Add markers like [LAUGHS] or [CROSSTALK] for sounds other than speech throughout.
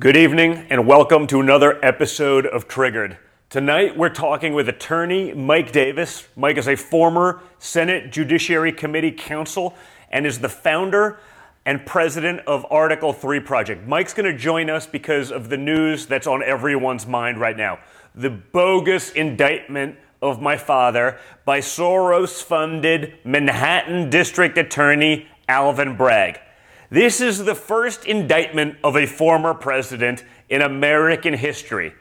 Good evening, and welcome to another episode of Triggered. Tonight, we're talking with attorney Mike Davis. Mike is a former Senate Judiciary Committee counsel and is the founder and president of Article 3 Project. Mike's going to join us because of the news that's on everyone's mind right now the bogus indictment of my father by Soros funded Manhattan District Attorney Alvin Bragg. This is the first indictment of a former president in American history.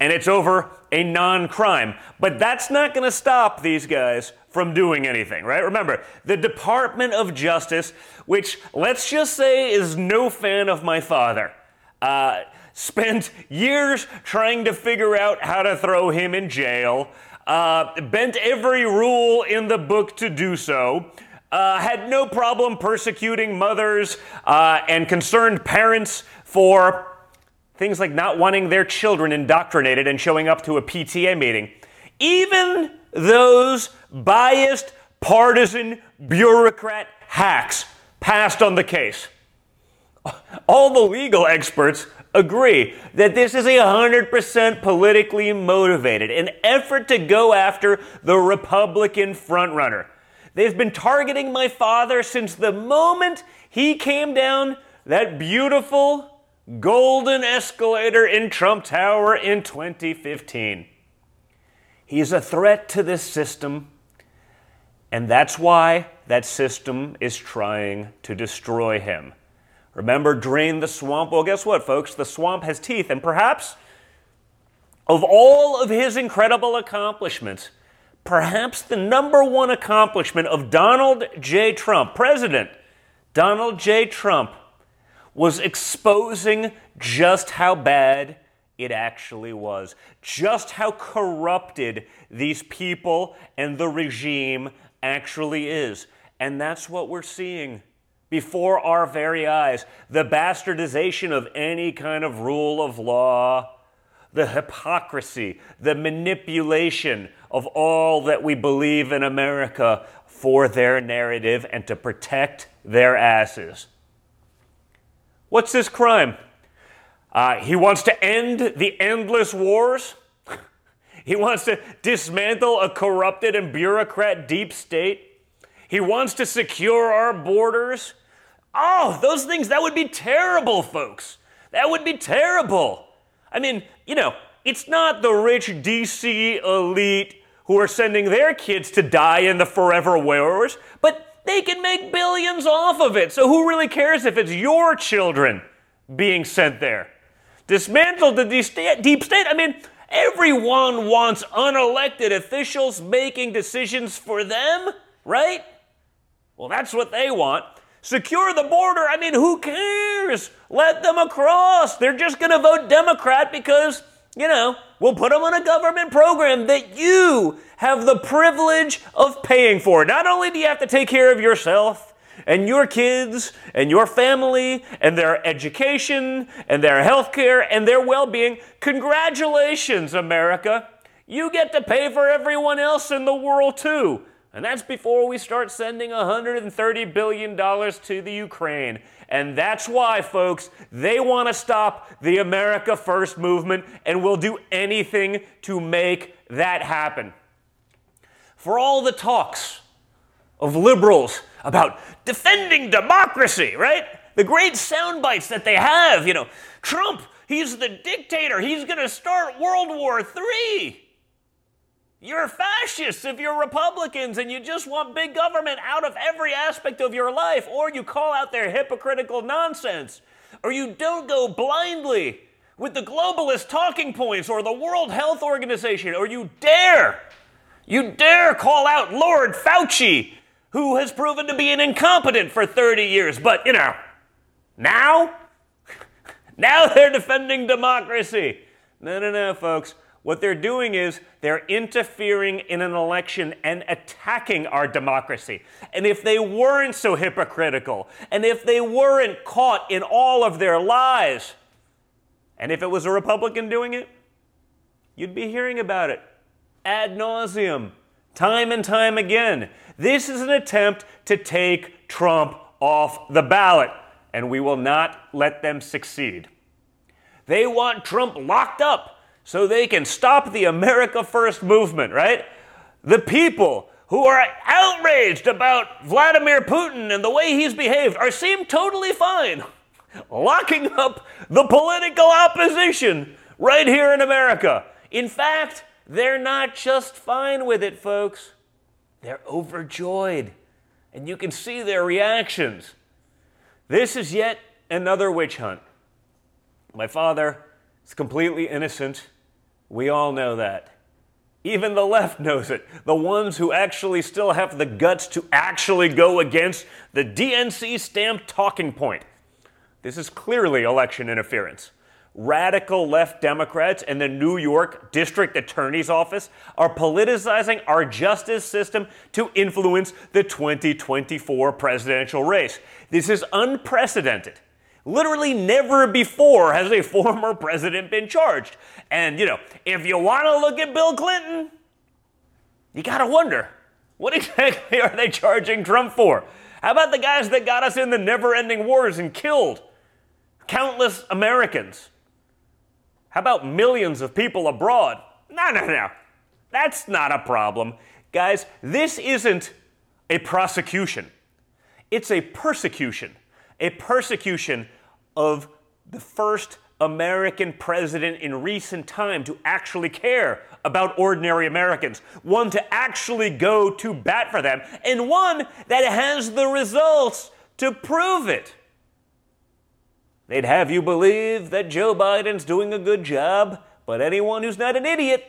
And it's over a non crime. But that's not going to stop these guys from doing anything, right? Remember, the Department of Justice, which let's just say is no fan of my father, uh, spent years trying to figure out how to throw him in jail, uh, bent every rule in the book to do so uh, had no problem persecuting mothers uh, and concerned parents for things like not wanting their children indoctrinated and showing up to a PTA meeting. Even those biased, partisan, bureaucrat hacks passed on the case. All the legal experts agree that this is a 100% politically motivated, an effort to go after the Republican frontrunner. They've been targeting my father since the moment he came down that beautiful golden escalator in Trump Tower in 2015. He's a threat to this system, and that's why that system is trying to destroy him. Remember, drain the swamp? Well, guess what, folks? The swamp has teeth, and perhaps of all of his incredible accomplishments, perhaps the number one accomplishment of Donald J. Trump, President Donald J. Trump, was exposing just how bad it actually was, just how corrupted these people and the regime actually is. And that's what we're seeing before our very eyes the bastardization of any kind of rule of law the hypocrisy, the manipulation of all that we believe in America for their narrative and to protect their asses. What's this crime? Uh, he wants to end the endless wars. [LAUGHS] he wants to dismantle a corrupted and bureaucrat deep state. He wants to secure our borders. Oh, those things, that would be terrible, folks. That would be terrible. I mean, you know, it's not the rich DC elite who are sending their kids to die in the forever wars, but they can make billions off of it. So who really cares if it's your children being sent there? Dismantle the deep state. I mean, everyone wants unelected officials making decisions for them, right? Well, that's what they want. Secure the border. I mean, who cares? Let them across. They're just going to vote Democrat because, you know, we'll put them on a government program that you have the privilege of paying for. Not only do you have to take care of yourself and your kids and your family and their education and their health care and their well being, congratulations, America. You get to pay for everyone else in the world too. And that's before we start sending $130 billion to the Ukraine. And that's why, folks, they want to stop the America First movement and will do anything to make that happen. For all the talks of liberals about defending democracy, right? The great sound bites that they have, you know, Trump, he's the dictator, he's going to start World War III. You're fascists if you're Republicans and you just want big government out of every aspect of your life, or you call out their hypocritical nonsense, or you don't go blindly with the globalist talking points or the World Health Organization, or you dare, you dare call out Lord Fauci, who has proven to be an incompetent for 30 years. But, you know, now, [LAUGHS] now they're defending democracy. No, no, no, folks. What they're doing is they're interfering in an election and attacking our democracy. And if they weren't so hypocritical, and if they weren't caught in all of their lies, and if it was a Republican doing it, you'd be hearing about it ad nauseum, time and time again. This is an attempt to take Trump off the ballot, and we will not let them succeed. They want Trump locked up so they can stop the America First movement, right? The people who are outraged about Vladimir Putin and the way he's behaved are seem totally fine [LAUGHS] locking up the political opposition right here in America. In fact, they're not just fine with it, folks. They're overjoyed. And you can see their reactions. This is yet another witch hunt. My father is completely innocent. We all know that. Even the left knows it. The ones who actually still have the guts to actually go against the DNC stamped talking point. This is clearly election interference. Radical left Democrats and the New York District Attorney's Office are politicizing our justice system to influence the 2024 presidential race. This is unprecedented. Literally never before has a former president been charged. And, you know, if you want to look at Bill Clinton, you got to wonder what exactly [LAUGHS] are they charging Trump for? How about the guys that got us in the never ending wars and killed countless Americans? How about millions of people abroad? No, no, no. That's not a problem. Guys, this isn't a prosecution, it's a persecution. A persecution of the first American president in recent time to actually care about ordinary Americans, one to actually go to bat for them, and one that has the results to prove it. They'd have you believe that Joe Biden's doing a good job, but anyone who's not an idiot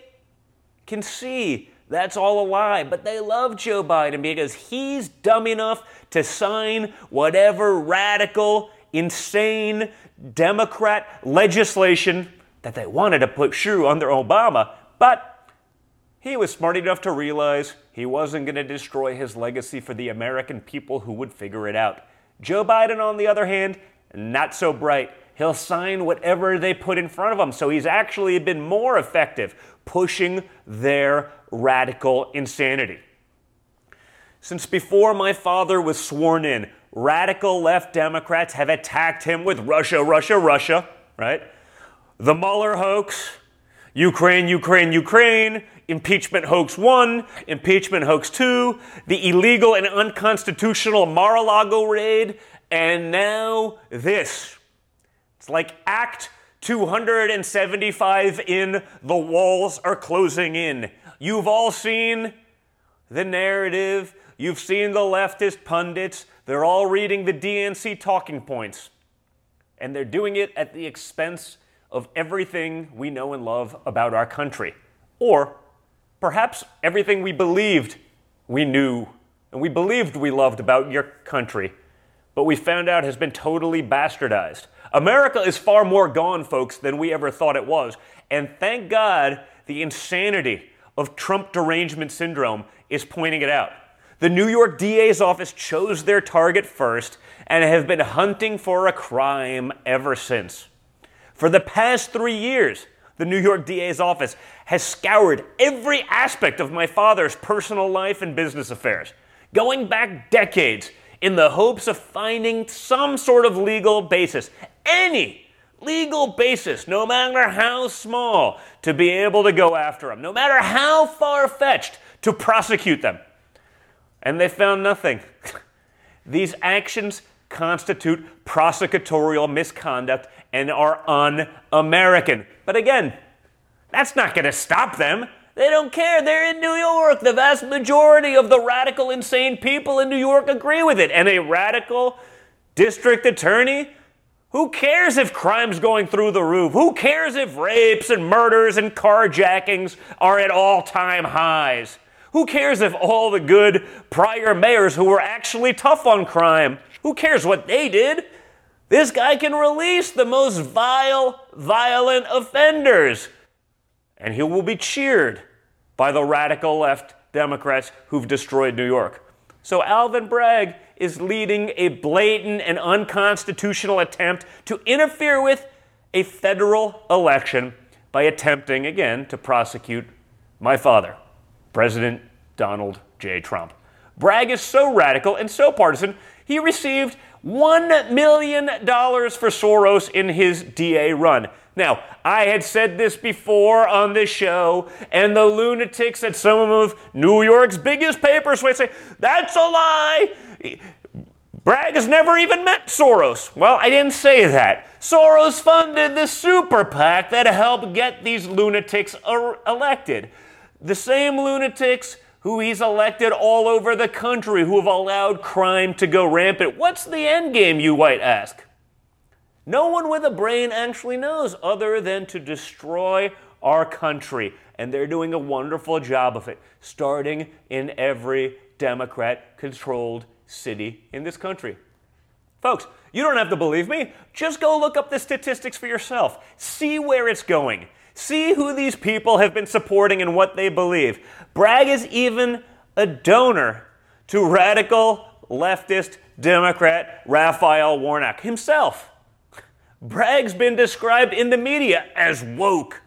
can see that's all a lie. But they love Joe Biden because he's dumb enough to sign whatever radical, insane Democrat legislation that they wanted to put through under Obama. But he was smart enough to realize he wasn't going to destroy his legacy for the American people who would figure it out. Joe Biden, on the other hand, not so bright. He'll sign whatever they put in front of him. So he's actually been more effective pushing their radical insanity. Since before my father was sworn in, radical left Democrats have attacked him with Russia, Russia, Russia, right? The Mueller hoax, Ukraine, Ukraine, Ukraine, impeachment hoax one, impeachment hoax two, the illegal and unconstitutional Mar a Lago raid, and now this. It's like Act 275 in The Walls Are Closing In. You've all seen the narrative, you've seen the leftist pundits, they're all reading the DNC talking points. And they're doing it at the expense of everything we know and love about our country. Or perhaps everything we believed we knew and we believed we loved about your country but we found out has been totally bastardized. America is far more gone, folks, than we ever thought it was. And thank God the insanity of Trump derangement syndrome is pointing it out. The New York DA's office chose their target first and have been hunting for a crime ever since. For the past three years, the New York DA's office has scoured every aspect of my father's personal life and business affairs, going back decades in the hopes of finding some sort of legal basis, any legal basis, no matter how small, to be able to go after them, no matter how far fetched, to prosecute them. And they found nothing. [LAUGHS] These actions constitute prosecutorial misconduct and are un American. But again, that's not going to stop them. They don't care. They're in New York. The vast majority of the radical, insane people in New York agree with it. And a radical district attorney? Who cares if crime's going through the roof? Who cares if rapes and murders and carjackings are at all time highs? Who cares if all the good prior mayors who were actually tough on crime, who cares what they did? This guy can release the most vile, violent offenders, and he will be cheered by the radical left Democrats who've destroyed New York. So Alvin Bragg is leading a blatant and unconstitutional attempt to interfere with a federal election by attempting again to prosecute my father, President Donald J. Trump. Bragg is so radical and so partisan, he received $1 million for Soros in his DA run. Now, I had said this before on this show, and the lunatics at some of New York's biggest papers would say, that's a lie. Bragg has never even met Soros. Well, I didn't say that. Soros funded the super PAC that helped get these lunatics er- elected. The same lunatics who he's elected all over the country who have allowed crime to go rampant. What's the end game, you might ask? No one with a brain actually knows, other than to destroy our country. And they're doing a wonderful job of it, starting in every Democrat controlled city in this country. Folks, you don't have to believe me. Just go look up the statistics for yourself. See where it's going. See who these people have been supporting and what they believe. Bragg is even a donor to radical leftist Democrat Raphael Warnock himself. Bragg's been described in the media as woke,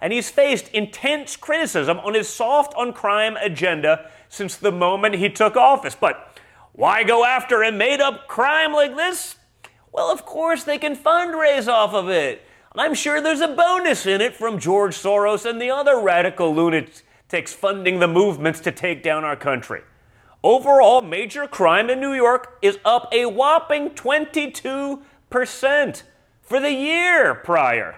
and he's faced intense criticism on his soft on crime agenda since the moment he took office. But why go after a made up crime like this? Well, of course, they can fundraise off of it. I'm sure there's a bonus in it from George Soros and the other radical lunatics funding the movements to take down our country. Overall, major crime in New York is up a whopping 22% for the year prior.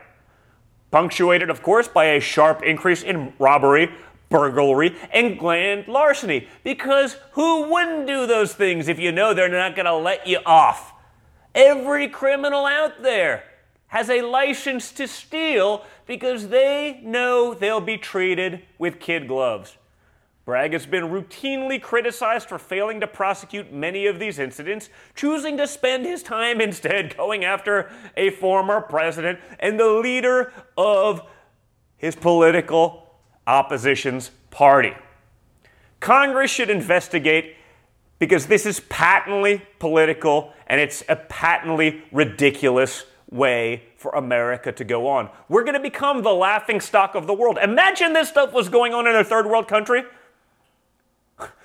Punctuated, of course, by a sharp increase in robbery, burglary, and grand larceny. Because who wouldn't do those things if you know they're not going to let you off? Every criminal out there has a license to steal because they know they'll be treated with kid gloves. Bragg has been routinely criticized for failing to prosecute many of these incidents, choosing to spend his time [LAUGHS] instead going after a former president and the leader of his political opposition's party. Congress should investigate because this is patently political and it's a patently ridiculous way for America to go on. We're going to become the laughing stock of the world. Imagine this stuff was going on in a third world country.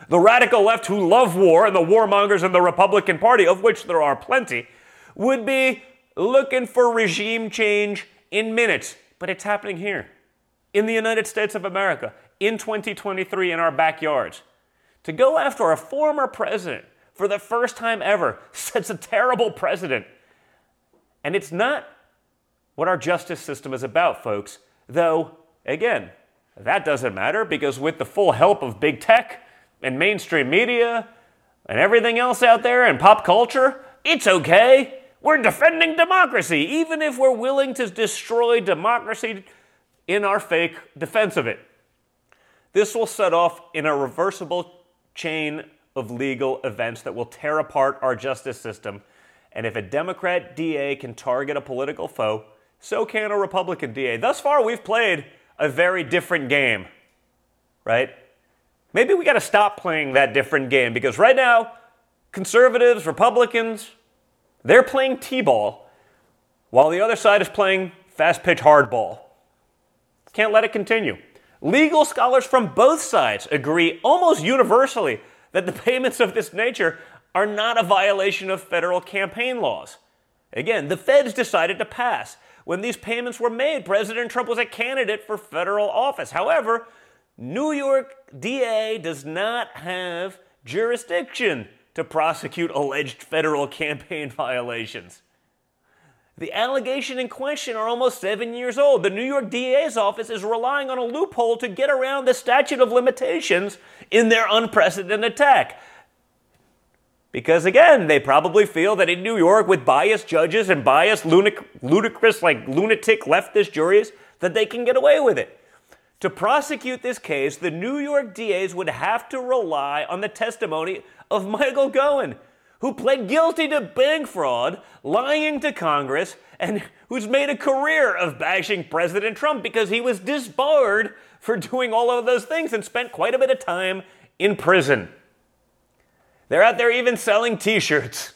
The radical left who love war and the warmongers in the Republican Party, of which there are plenty, would be looking for regime change in minutes. But it's happening here, in the United States of America, in 2023, in our backyards. To go after a former president for the first time ever [LAUGHS] sets a terrible precedent. And it's not what our justice system is about, folks. Though, again, that doesn't matter because with the full help of big tech, and mainstream media and everything else out there and pop culture, it's okay. We're defending democracy, even if we're willing to destroy democracy in our fake defense of it. This will set off in a reversible chain of legal events that will tear apart our justice system. And if a Democrat DA can target a political foe, so can a Republican DA. Thus far, we've played a very different game, right? maybe we got to stop playing that different game because right now, conservatives, Republicans, they're playing T ball while the other side is playing fast pitch hardball. Can't let it continue. Legal scholars from both sides agree almost universally that the payments of this nature are not a violation of federal campaign laws. Again, the feds decided to pass. When these payments were made, President Trump was a candidate for federal office. However, New York DA does not have jurisdiction to prosecute alleged federal campaign [LAUGHS] violations. The allegation in question are almost seven years old. The New York DA's office is relying on a loophole to get around the statute of limitations in their unprecedented attack. Because again, they probably feel that in New York, with biased judges and biased ludicrous, like lunatic leftist juries, that they can get away with it. To prosecute this case, the New York DAs would have to rely on the testimony of Michael Cohen, who pled guilty to bank fraud, lying to Congress, and who's made a career of bashing President Trump because he was disbarred for doing all of those things and spent quite a bit of time in prison. They're out there even selling t shirts.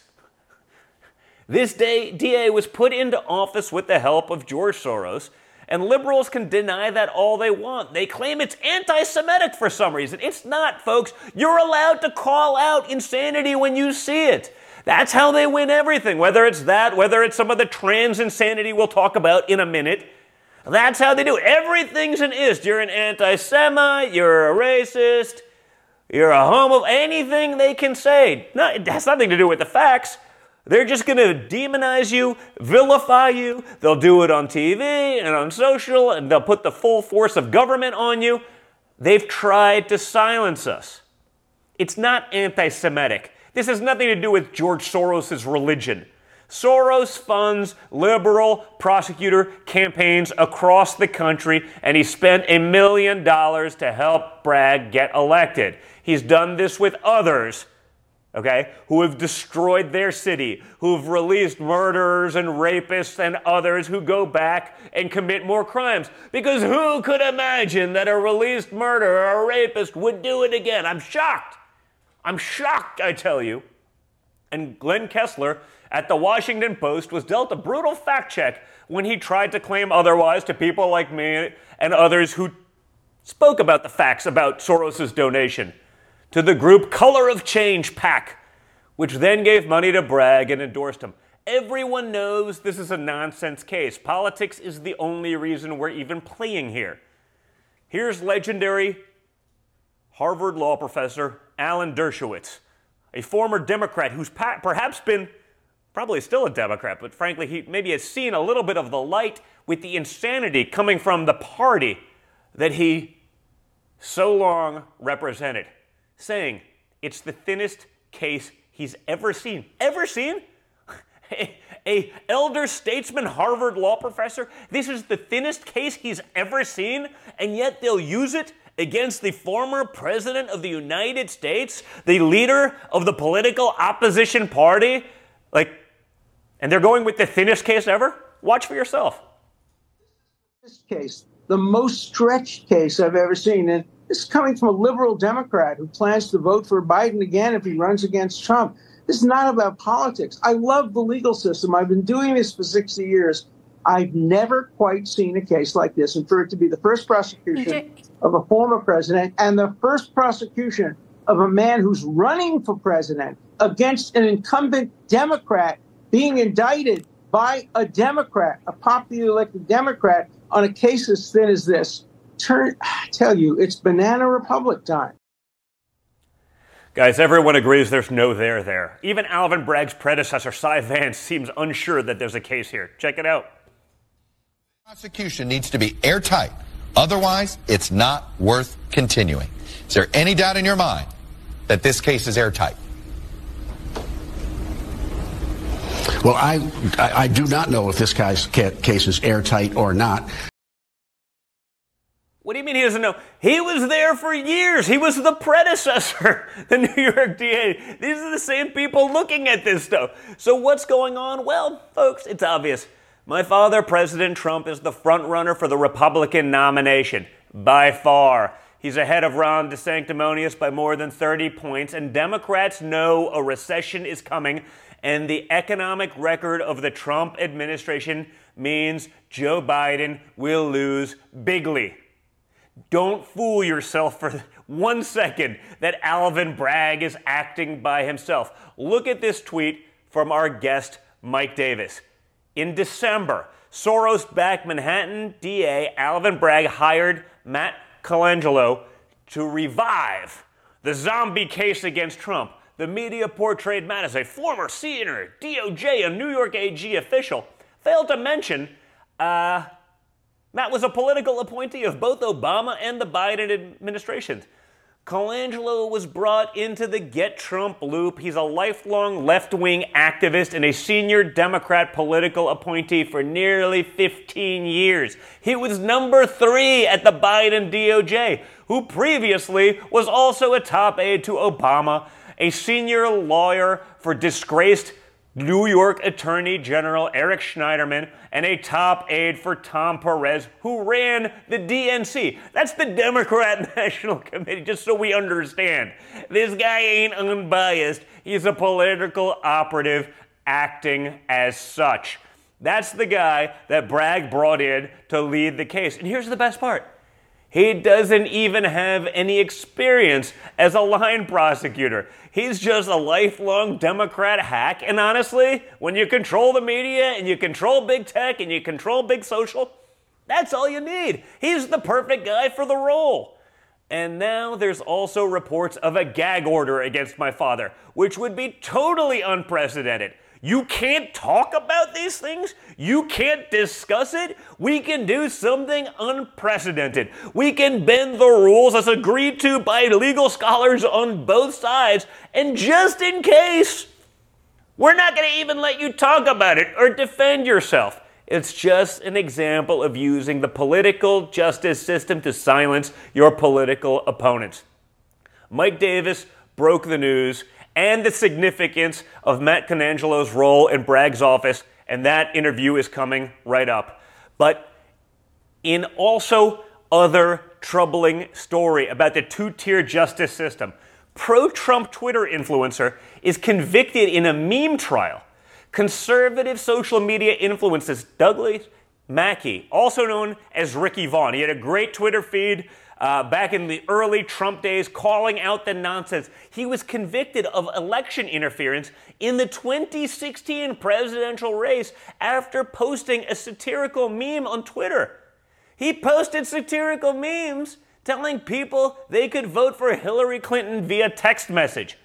This day, DA was put into office with the help of George Soros And liberals can deny that all they want. They claim it's anti Semitic for some reason. It's not, folks. You're allowed to call out insanity when you see it. That's how they win everything, whether it's that, whether it's some of the trans insanity we'll talk about in a minute. That's how they do it. Everything's an ist. You're an anti Semite, you're a racist, you're a home of anything they can say. No, it has nothing to do with the facts. They're just going to demonize you, vilify you. They'll do it on TV and on social, and they'll put the full force of government on you. They've tried to silence us. It's not anti Semitic. This has nothing to do with George Soros' religion. Soros funds liberal prosecutor campaigns across the country, and he spent a million dollars to help Bragg get elected. He's done this with others, okay, who have destroyed their city, who've released murderers and rapists and others who go back and commit more crimes. Because who could imagine that a released murderer or a rapist would do it again? I'm shocked. I'm shocked, I tell you. And Glenn Kessler at the Washington Post was dealt a brutal fact check when he tried to claim otherwise to people like me and others who spoke about the facts about Soros' donation to the group Color of Change PAC, which then gave money to Bragg and endorsed him. Everyone knows this is a nonsense case. Politics is the only reason we're even playing here. Here's legendary Harvard law professor Alan Dershowitz, a former Democrat who's perhaps been probably still a Democrat, but frankly, he maybe has seen a little bit of the light with the insanity coming from the party that he so long represented, saying it's the thinnest case he's ever seen. Ever seen? A, [LAUGHS] a, elder statesman Harvard law professor. This is the thinnest case he's ever seen, and yet they'll use it against the former president of the United States, the leader of the political opposition party. Like, and they're going with the thinnest case ever? Watch for yourself. This case, the most stretched case I've ever seen. And this is coming from a liberal Democrat who plans to vote for Biden again if he runs against Trump. This is not about politics. I love the legal system. I've been doing this for 60 years. I've never quite seen a case like this. And for it to be the first prosecution of a former president and the first prosecution of a man who's running for president against an incumbent Democrat being indicted by a Democrat, a popularly elected Democrat, on a case as thin as this. Turn, I tell you, it's banana republic time. Guys, everyone agrees there's no there there. Even Alvin Bragg's predecessor, Cy Vance, seems unsure that there's a case here. Check it out. Prosecution needs to be airtight. Otherwise, it's not worth continuing. Is there any doubt in your mind that this case is airtight? Well, I, I, I do not know if this guy's case is airtight or not. What do you mean he doesn't know? He was there for years. He was the predecessor, [LAUGHS] the New York DA. These are the same people looking at this stuff. So what's going on? Well, folks, it's obvious. My father, President Trump, is the front runner for the Republican nomination by far. He's ahead of Ron DeSanctimonious by more than 30 points, and Democrats know a recession is coming and the economic record of the Trump administration means Joe Biden will lose bigly. Don't fool yourself for [LAUGHS] one second that Alvin Bragg is acting by himself. Look at this tweet from our guest, Mike Davis. In December, Soros backed Manhattan DA Alvin Bragg hired Matt Colangelo to revive the zombie case against Trump. The media portrayed Matt as a former senior DOJ and New York AG official. Failed to mention, uh, Matt was a political appointee of both Obama and the Biden administrations. Colangelo was brought into the Get Trump loop. He's a lifelong left wing activist and a senior Democrat political appointee for nearly 15 years. He was number three at the Biden DOJ, who previously was also a top aide to Obama a senior lawyer for disgraced New York Attorney General Eric Schneiderman, and a top aide for Tom Perez, who ran the DNC. That's the Democrat [LAUGHS] National Committee, just so we understand. This guy ain't unbiased, he's a political operative acting as such. That's the guy that Bragg brought in to lead the case. And here's the best part he doesn't even have any experience as a line prosecutor. He's just a lifelong Democrat hack. And honestly, when you control the media and you control big tech and you control big social, that's all you need. He's the perfect guy for the role. And now there's also reports of a gag order against my father, which would be totally unprecedented. You can't talk about these things. You can't discuss it. We can do something unprecedented. We can bend the rules as agreed to by legal scholars on both sides. And just in case, we're not going to even let you talk about it or defend yourself. It's just an example of using the political justice system to silence your political opponents. Mike Davis broke the news and the significance of Matt Colangelo role in Bragg's office, and that interview is coming right up. But in also other troubling story about the two-tier justice system, pro-Trump Twitter influencer is convicted in a meme trial. Conservative social media influencers Douglas Mackey, also known as Ricky Vaughn. He had a great Twitter feed uh, back in the early Trump days, calling out the nonsense. He was convicted of election interference in the 2016 presidential race after posting a satirical meme on Twitter. He posted satirical memes telling people they could vote for Hillary Clinton via text message.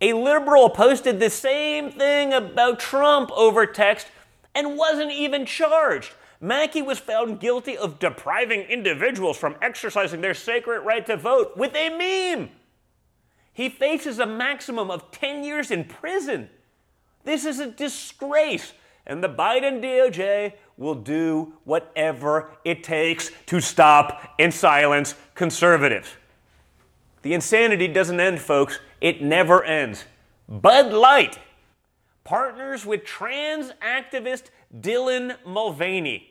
A liberal posted the same thing about Trump over text and wasn't even charged. Mackey was found guilty of depriving individuals from exercising their sacred right to vote with a meme. He faces a maximum of 10 years in prison. This is a disgrace, and the Biden DOJ will do whatever it takes to stop and silence conservatives. The insanity doesn't end, folks. It never ends. Bud Light partners with trans activist Dylan Mulvaney.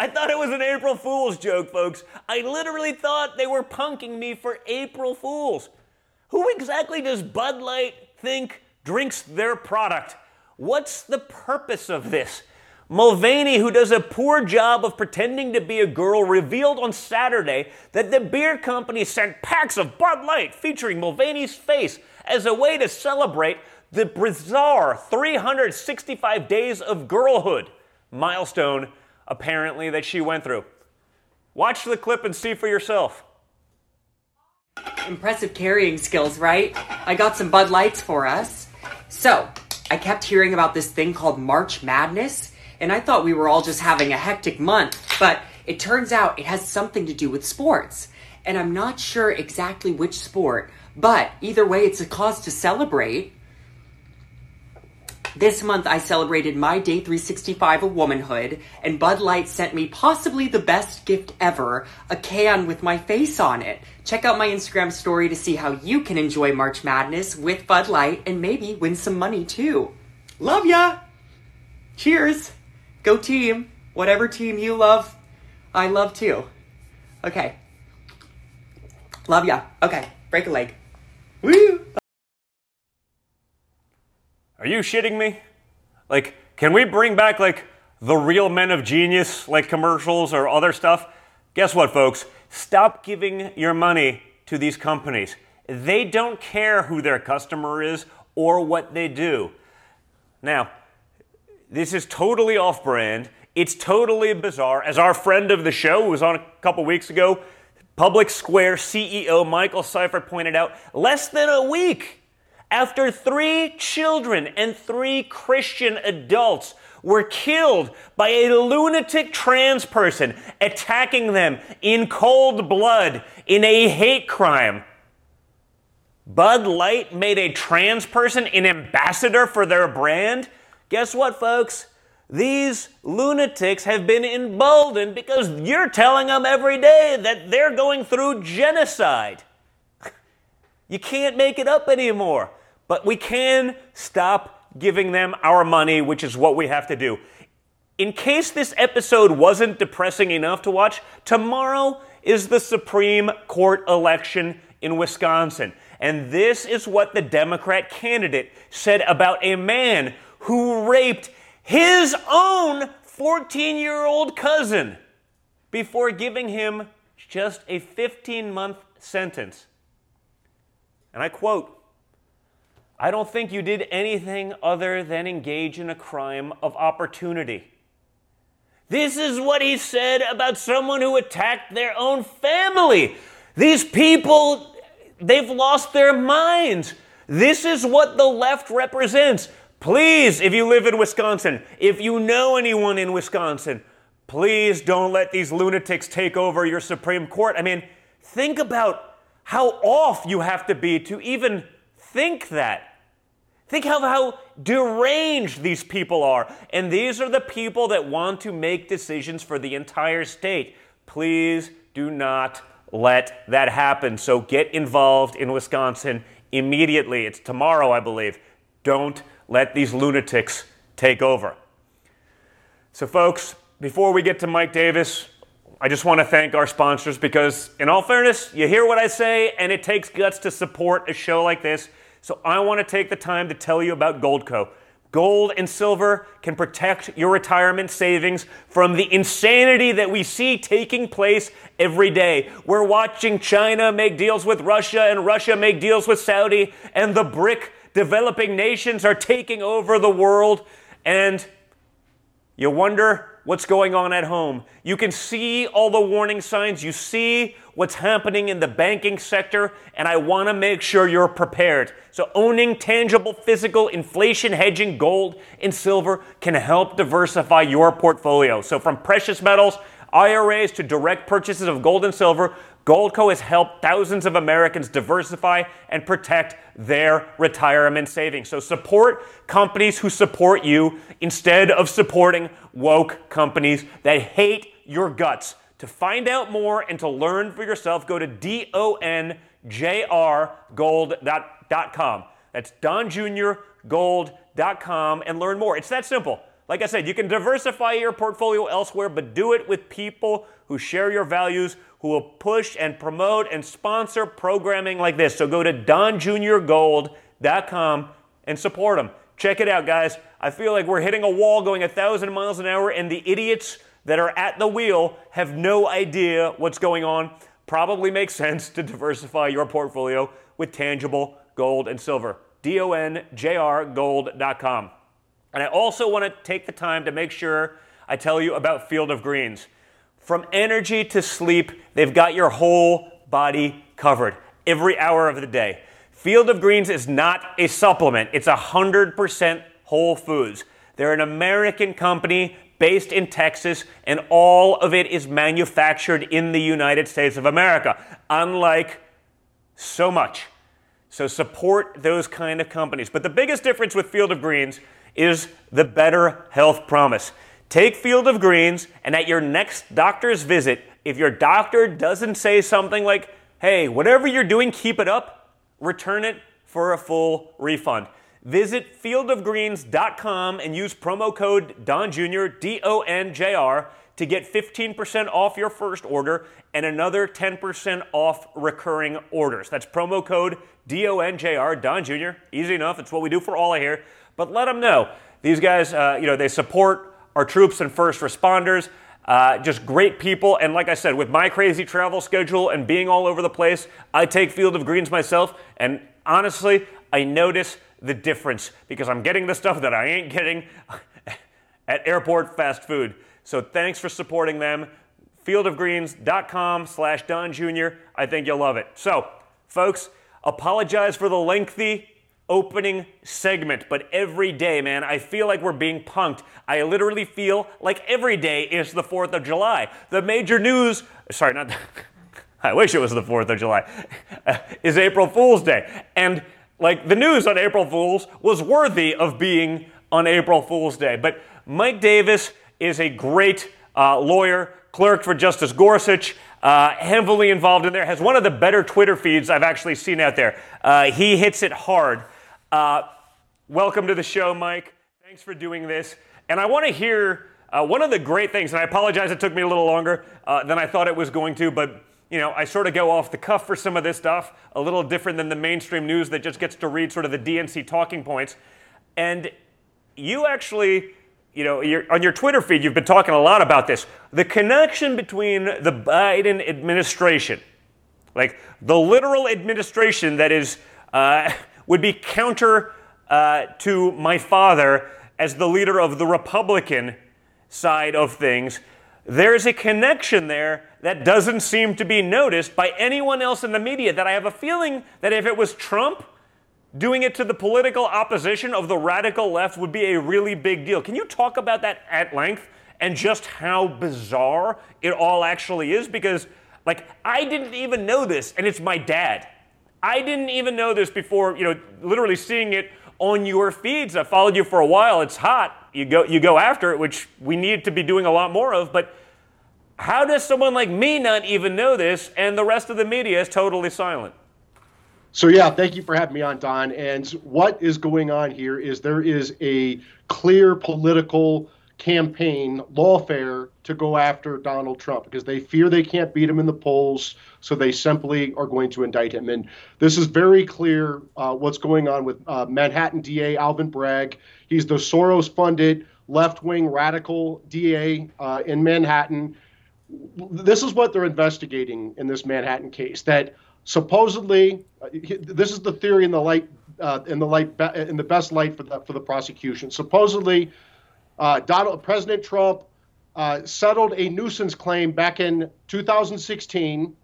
I, thought it was an April Fool's joke, folks. I literally thought they were punking me for April Fools. Who exactly does Bud Light think drinks their product? What's the purpose of this? Mulvaney, who does a poor job of pretending to be a girl, revealed on Saturday that the beer company sent packs of Bud Light featuring Mulvaney's face as a way to celebrate the bizarre 365 days of girlhood milestone, apparently, that she went through. Watch the clip and see for yourself. Impressive carrying skills, right? I got some Bud Lights for us. So, I kept hearing about this thing called March Madness and I thought we were all just having a hectic month, but it turns out it has something to do with sports. And I'm not sure exactly which sport, but either way, it's a cause to celebrate. This month, I celebrated my day 365 of womanhood, and Bud Light sent me possibly the best gift ever a can with my face on it. Check out my Instagram story to see how you can enjoy March Madness with Bud Light and maybe win some money too. Love ya! Cheers! Go team. Whatever team you love, I love too. Okay. Love ya. Okay. Break a leg. Woo! Are you shitting me? Like, can we bring back like the real men of genius, like commercials or other stuff? Guess what, folks? Stop giving your money to these companies. They don't care who their customer is or what they do. Now, this is totally off brand. It's totally bizarre. As our friend of the show, who was on a couple weeks ago, Public Square CEO Michael Seifert pointed out, less than a week after three children and three Christian adults were killed by a lunatic trans person attacking them in cold blood in a hate crime. Bud Light made a trans person an ambassador for their brand Guess what, folks? These lunatics have been emboldened because you're telling them every day that they're going through genocide. [LAUGHS] You can't make it up anymore. But we can stop giving them our money, which is what we have to do. In case this episode wasn't depressing enough to watch, tomorrow is the Supreme Court election in Wisconsin. And this is what the Democrat candidate said about a man who raped his own 14 year old cousin before giving him just a 15 month sentence. And I quote, I don't think you did anything other than engage in a crime of opportunity. This is what he said about someone who attacked their own family. These people, they've lost their minds. This is what the left represents. Please, if you live in Wisconsin, if you know anyone in Wisconsin, please don't let these lunatics take over your Supreme Court. I mean, think about how off you have to be to even think that. Think how, how deranged these people are. And these are the people that want to make decisions for the entire state. Please do not let that happen. So get involved in Wisconsin immediately. It's tomorrow, I believe. Don't let these lunatics take over. So, folks, before we get to Mike Davis, I just want to thank our sponsors because, in all fairness, you hear what I say, and it takes guts to support a show like this. So I want to take the time to tell you about Goldco. Gold and silver can protect your retirement savings from the insanity that we see taking place every day. We're watching China make deals with Russia and Russia make deals with Saudi, and the BRIC developing nations are taking over the world. And you wonder what's going on at home. You can see all the warning signs. You see what's happening in the banking sector, and I want to make sure you're prepared. So, owning tangible physical inflation hedging gold and silver can help diversify your portfolio. So, from precious metals, IRAs to direct purchases of gold and silver, Goldco has helped thousands of Americans diversify and protect their retirement savings. So support companies who support you instead of supporting woke companies that hate your guts. To find out more and to learn for yourself, go to donjrgold.com. That's donjuniorgold.com and learn more. It's that simple. Like I said, you can diversify your portfolio elsewhere, but do it with people who share your values, who will push and promote and sponsor programming like this. So go to donjuniorgold.com and support them. Check it out, guys. I feel like we're hitting a wall going a thousand miles an hour, and the idiots that are at the wheel have no idea what's going on. Probably makes sense to diversify your portfolio with tangible gold and silver. D O N J R gold.com. And I also want to take the time to make sure I tell you about Field of Greens. From energy to sleep, they've got your whole body covered every hour of the day. Field of Greens is not a supplement, it's 100% whole foods. They're an American company based in Texas, and all of it is manufactured in the United States of America, unlike so much. So support those kind of companies. But the biggest difference with Field of Greens is the better health promise. Take Field of Greens, and at your next doctor's visit, if your doctor doesn't say something like, hey, whatever you're doing, keep it up, return it for a full refund. Visit fieldofgreens.com and use promo code Don Jr., D O N J R, to get 15% off your first order and another 10% off recurring orders. That's promo code D O N J R, Don Jr. Easy enough. It's what we do for all of here. But let them know. These guys, uh, you know, they support our troops and first responders. Uh, just great people. And like I said, with my crazy travel schedule and being all over the place, I take Field of Greens myself. And honestly, I notice the difference because I'm getting the stuff that I ain't getting [LAUGHS] at airport fast food. So thanks for supporting them. Fieldofgreens.com slash Don Jr. I think you'll love it. So, folks, apologize for the lengthy opening segment, but every day, man, I feel like we're being punked. I literally feel like every day is the 4th of July. The major news, sorry, not, [LAUGHS] I wish it was the 4th of July, [LAUGHS] is April Fool's Day. And like the news on April Fool's was worthy of being on April Fool's Day. But Mike Davis is a great uh, lawyer, clerk for Justice Gorsuch. Uh, heavily involved in there, has one of the better Twitter feeds I've actually seen out there. Uh, he hits it hard. Uh, welcome to the show, Mike. Thanks for doing this. And I want to hear uh, one of the great things, and I apologize it took me a little longer uh, than I thought it was going to, but you know, I sort of go off the cuff for some of this stuff, a little different than the mainstream news that just gets to read sort of the DNC talking points. And you actually, you know, on your Twitter feed, you've been talking a lot about this. The connection between the Biden administration, like the literal administration that is, uh, would be counter uh, to my father as the leader of the Republican side of things, there's a connection there that doesn't seem to be noticed by anyone else in the media. That I have a feeling that if it was Trump doing it to the political opposition of the radical left would be a really big deal. Can you talk about that at length and just how bizarre it all actually is? Because, like, I didn't even know this, and it's my dad. I didn't even know this before, you know, literally seeing it on your feeds. I followed you for a while. It's hot. You go, you go after it, which we need to be doing a lot more of. But how does someone like me not even know this and the rest of the media is totally silent? So, yeah, thank you for having me on, Don. And what is going on here is there is a clear political campaign, lawfare, to go after Donald Trump because they fear they can't beat him in the polls. So they simply are going to indict him. And this is very clear uh, what's going on with uh, Manhattan DA Alvin Bragg. He's the Soros funded left wing radical DA uh, in Manhattan. This is what they're investigating in this Manhattan case that supposedly uh, this is the theory in the light uh, in the light in the best light for the for the prosecution supposedly uh, Donald President Trump uh, settled a nuisance claim back in 2016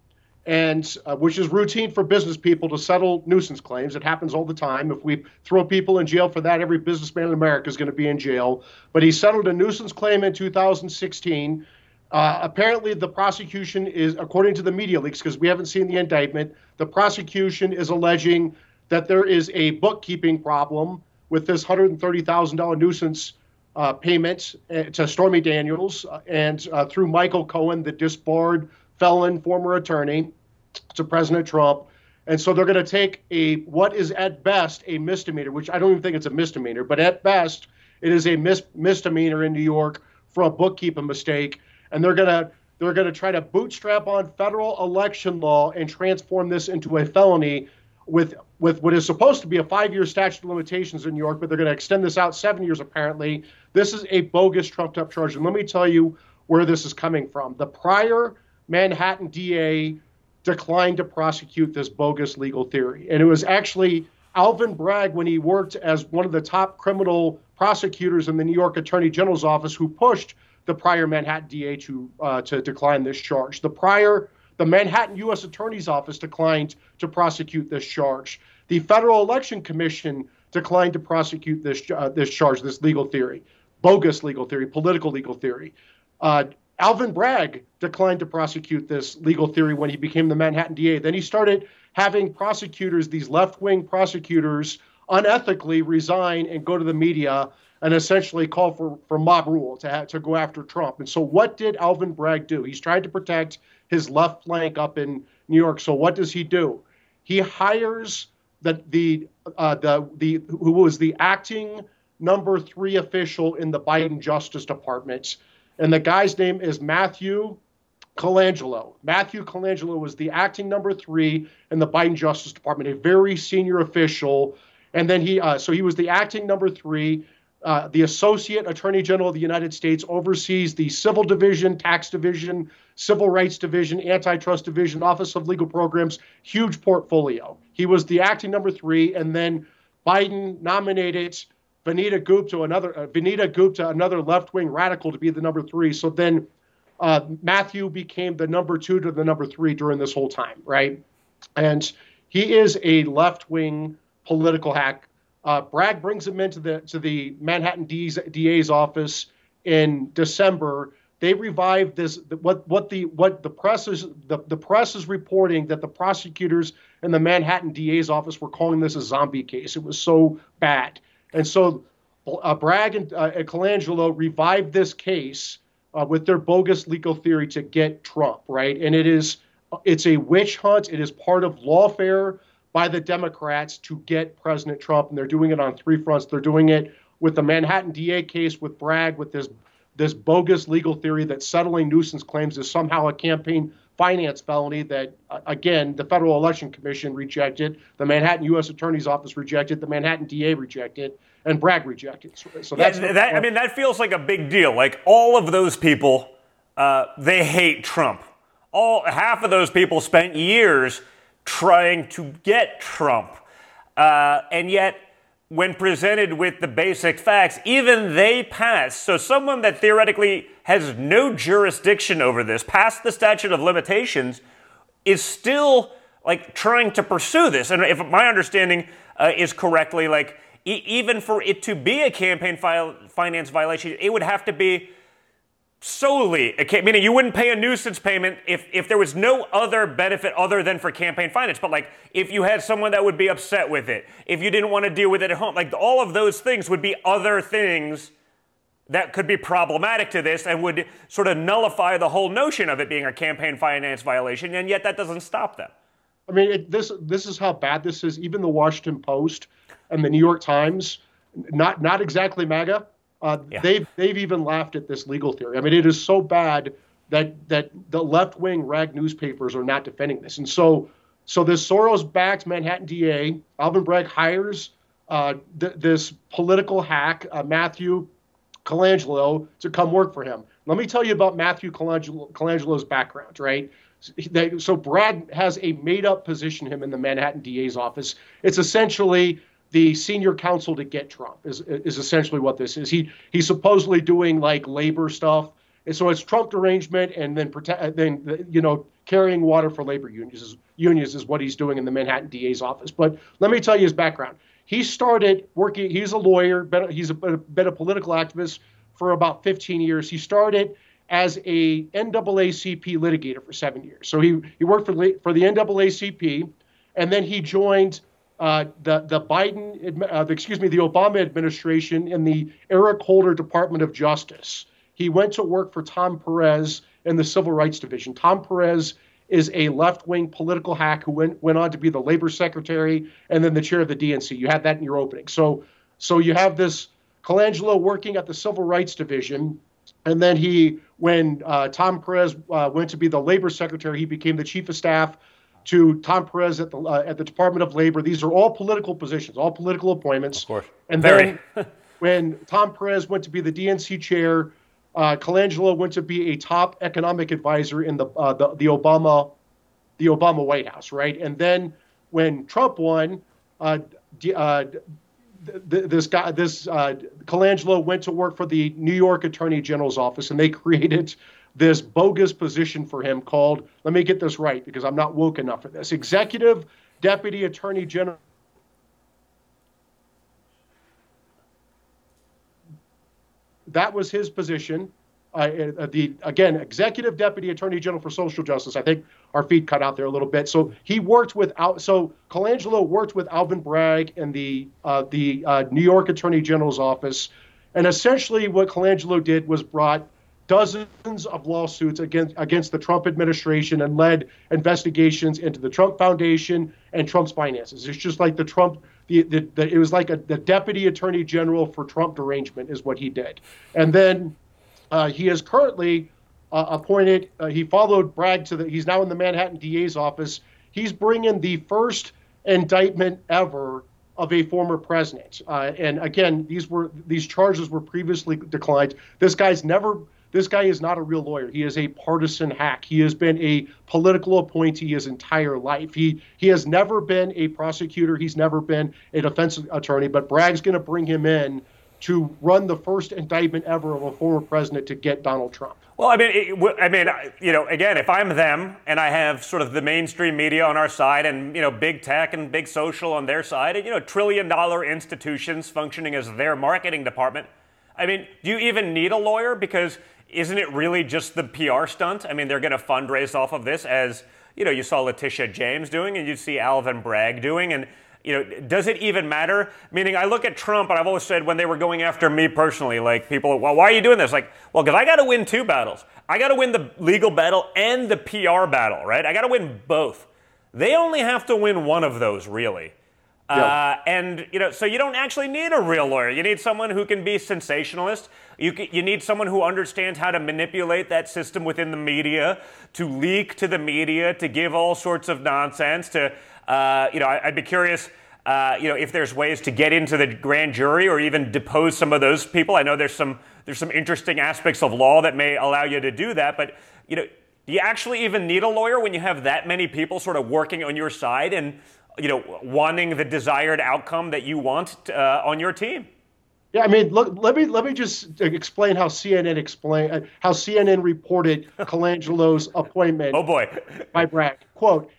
and uh, which is routine for business people to settle nuisance claims. It happens all the time. If we throw people in jail for that, every businessman in America is going to be in jail. But he settled a nuisance claim in 2016. Uh, apparently, the prosecution is, according to the media leaks, because we haven't seen the indictment, the prosecution is alleging that there is a bookkeeping problem with this $130,000 nuisance uh, payment uh, to Stormy Daniels uh, and uh, through Michael Cohen, the disbarred felon former attorney to President Trump. And so they're going to take a what is at best a misdemeanor, which I don't even think it's a misdemeanor, but at best it is a mis- misdemeanor in New York for a bookkeeping mistake, and they're going to they're going to try to bootstrap on federal election law and transform this into a felony with with what is supposed to be a five-year statute of limitations in New York, but they're going to extend this out seven years apparently. This is a bogus, trumped-up charge, and let me tell you where this is coming from. The prior Manhattan DA declined to prosecute this bogus legal theory. And it was actually Alvin Bragg, when he worked as one of the top criminal prosecutors in the New York Attorney General's office, who pushed the prior Manhattan DA to uh, to decline this charge. The prior the Manhattan U.S. Attorney's Office declined to prosecute this charge. The Federal Election Commission declined to prosecute this uh, this charge, this legal theory, bogus legal theory, political legal theory. Uh, Alvin Bragg declined to prosecute this legal theory when he became the Manhattan DA. Then he started having prosecutors, these left wing prosecutors, unethically resign and go to the media and essentially call for, for mob rule to, have, to go after Trump. And so, what did Alvin Bragg do? He's trying to protect his left flank up in New York. So, what does he do? He hires the the uh, the the who was the acting number three official in the Biden Justice Department and the guy's name is Matthew Colangelo. Matthew Colangelo was the acting number three in the Biden Justice Department, a very senior official. And then he, uh, so he was the acting number three. Uh, the Associate Attorney General of the United States oversees the Civil Division, Tax Division, Civil Rights Division, Antitrust Division, Office of Legal Programs, huge portfolio. He was the acting number three, and then Biden nominated Vanita Gupta, another uh, Gupta, another left-wing radical, to be the number three. So then uh, Matthew became the number two to the number three during this whole time, right? And he is a left-wing political hack. Uh, Bragg brings him into the to the Manhattan DA's, DA's office in December. They revived this. What what the what the press is the, the press is reporting that the prosecutors in the Manhattan DA's office were calling this a zombie case. It was so bad. And so uh, Bragg and, uh, and Colangelo revived this case uh, with their bogus legal theory to get Trump, right? And it is it's a witch hunt. It is part of lawfare by the Democrats to get President Trump, and they're doing it on three fronts. They're doing it with the Manhattan DA case with Bragg, with this this bogus legal theory that settling nuisance claims is somehow a campaign finance felony that, uh, again, the Federal Election Commission rejected, the Manhattan U.S. Attorney's Office rejected, the Manhattan DA rejected, and Bragg rejected. So, so that's yeah, that, I mean, that feels like a big deal. Like all of those people, uh, they hate Trump. All half of those people spent years trying to get Trump, uh, and yet when presented with the basic facts, even they pass. So someone that theoretically has no jurisdiction over this, past the statute of limitations, is still like trying to pursue this. And if my understanding uh, is correctly, like e- even for it to be a campaign finance violation, it would have to be solely, meaning you wouldn't pay a nuisance payment if, if there was no other benefit other than for campaign finance. But like if you had someone that would be upset with it, if you didn't want to deal with it at home, like all of those things would be other things that could be problematic to this and would sort of nullify the whole notion of it being a campaign finance violation. And yet that doesn't stop them. I mean, it, this this is how bad this is. Even the Washington Post and the New York Times, not not exactly MAGA, uh, yeah. They've they've even laughed at this legal theory. I mean, it is so bad that that the left wing rag newspapers are not defending this. And so so this Soros backed Manhattan DA Alvin Bragg hires uh, th- this political hack uh, Matthew Colangelo to come work for him. Let me tell you about Matthew Colangelo, Colangelo's background. Right. So Bragg has a made up position him in the Manhattan DA's office. It's essentially the senior counsel to get Trump is is essentially what this is. He he's supposedly doing like labor stuff, and so it's Trump derangement, and then protect uh, then you know carrying water for labor unions is, unions is what he's doing in the Manhattan DA's office. But let me tell you his background. He started working. He's a lawyer. Been, he's a, been a political activist for about 15 years. He started as a NAACP litigator for seven years. So he he worked for for the NAACP, and then he joined uh, the the Biden, uh, excuse me, the Obama administration in the Eric Holder Department of Justice. He went to work for Tom Perez in the Civil Rights Division. Tom Perez is a left-wing political hack who went went on to be the labor secretary and then the chair of the DNC. You had that in your opening. So so you have this Colangelo working at the Civil Rights Division, and then he, when uh, Tom Perez uh, went to be the labor secretary, he became the chief of staff to Tom Perez at the uh, at the Department of Labor. These are all political positions, all political appointments. Of course. And Very. then when Tom Perez went to be the DNC chair, uh, Colangelo went to be a top economic advisor in the, uh, the the Obama the Obama White House, right? And then when Trump won, uh, uh this guy, this uh, Colangelo went to work for the New York Attorney General's office, and they [LAUGHS] created this bogus position for him called, let me get this right because I'm not woke enough for this, Executive Deputy Attorney General. That was his position. Uh, the again, executive deputy attorney general for social justice. I think our feed cut out there a little bit. So he worked with Al, so Colangelo worked with Alvin Bragg and the uh, the uh, New York Attorney General's office, and essentially what Colangelo did was brought dozens of lawsuits against against the Trump administration and led investigations into the Trump Foundation and Trump's finances. It's just like the Trump the, the, the it was like a, the deputy attorney general for Trump derangement is what he did, and then uh, he is currently uh, appointed. Uh, he followed Bragg to the. He's now in the Manhattan DA's office. He's bringing the first indictment ever of a former president. Uh, and again, these were these charges were previously declined. This guy's never this guy is not a real lawyer. He is a partisan hack. He has been a political appointee his entire life. He he has never been a prosecutor. He's never been a defense attorney. But Bragg's going to bring him in to run the first indictment ever of a former president to get Donald Trump. Well, I mean, it, I mean, you know, again, if I'm them and I have sort of the mainstream media on our side and you know, big tech and big social on their side, and you know, trillion-dollar institutions functioning as their marketing department. I mean, do you even need a lawyer? Because isn't it really just the PR stunt? I mean, they're going to fundraise off of this as, you know, you saw Letitia James doing and you see Alvin Bragg doing. And, you know, does it even matter? Meaning, I look at Trump and I've always said when they were going after me personally, like people, well, why are you doing this? Like, well, because I got to win two battles. I got to win the legal battle and the PR battle, right? I got to win both. They only have to win one of those, really. Uh, and you know, so you don't actually need a real lawyer. You need someone who can be sensationalist. You you need someone who understands how to manipulate that system within the media, to leak to the media, to give all sorts of nonsense. To uh, you know, I, would be curious. Uh, you know, if there's ways to get into the grand jury or even depose some of those people. I know there's some there's some interesting aspects of law that may allow you to do that, but you know, do you actually even need a lawyer when you have that many people sort of working on your side and you know, wanting the desired outcome that you want uh, on your team. Yeah, I mean, look, let me let me just explain how CNN explain uh, how CNN reported [LAUGHS] Colangelo's appointment. oh boy, by Bragg. Quote: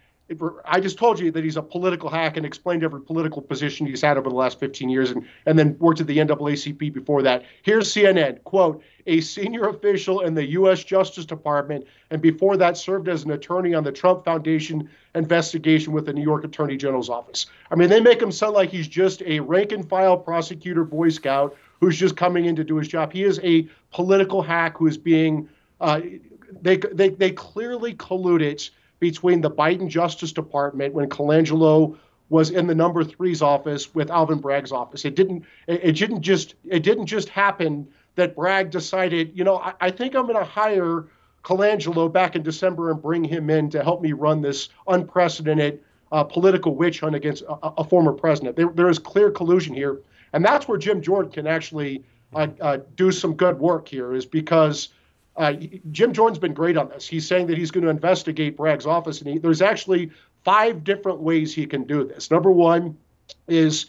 I just told you that he's a political hack and explained every political position he's had over the last 15 years and, and then worked at the NAACP before that. Here's CNN, quote, a senior official in the U.S. Justice Department, and before that served as an attorney on the Trump Foundation investigation with the New York Attorney General's office. I mean, they make him sound like he's just a rank and file prosecutor Boy Scout who's just coming in to do his job. He is a political hack who is being, uh, they, they, they clearly colluded between the Biden Justice Department when Colangelo was in the number three's office with Alvin Bragg's office. It didn't. It, it didn't just. It didn't just happen that Bragg decided. You know, I, I think I'm going to hire Colangelo back in December and bring him in to help me run this unprecedented uh, political witch hunt against a, a former president. There, there is clear collusion here, and that's where Jim Jordan can actually uh, uh, do some good work here. Is because uh, Jim Jordan's been great on this. He's saying that he's going to investigate Bragg's office, and he, there's actually five different ways he can do this. Number one is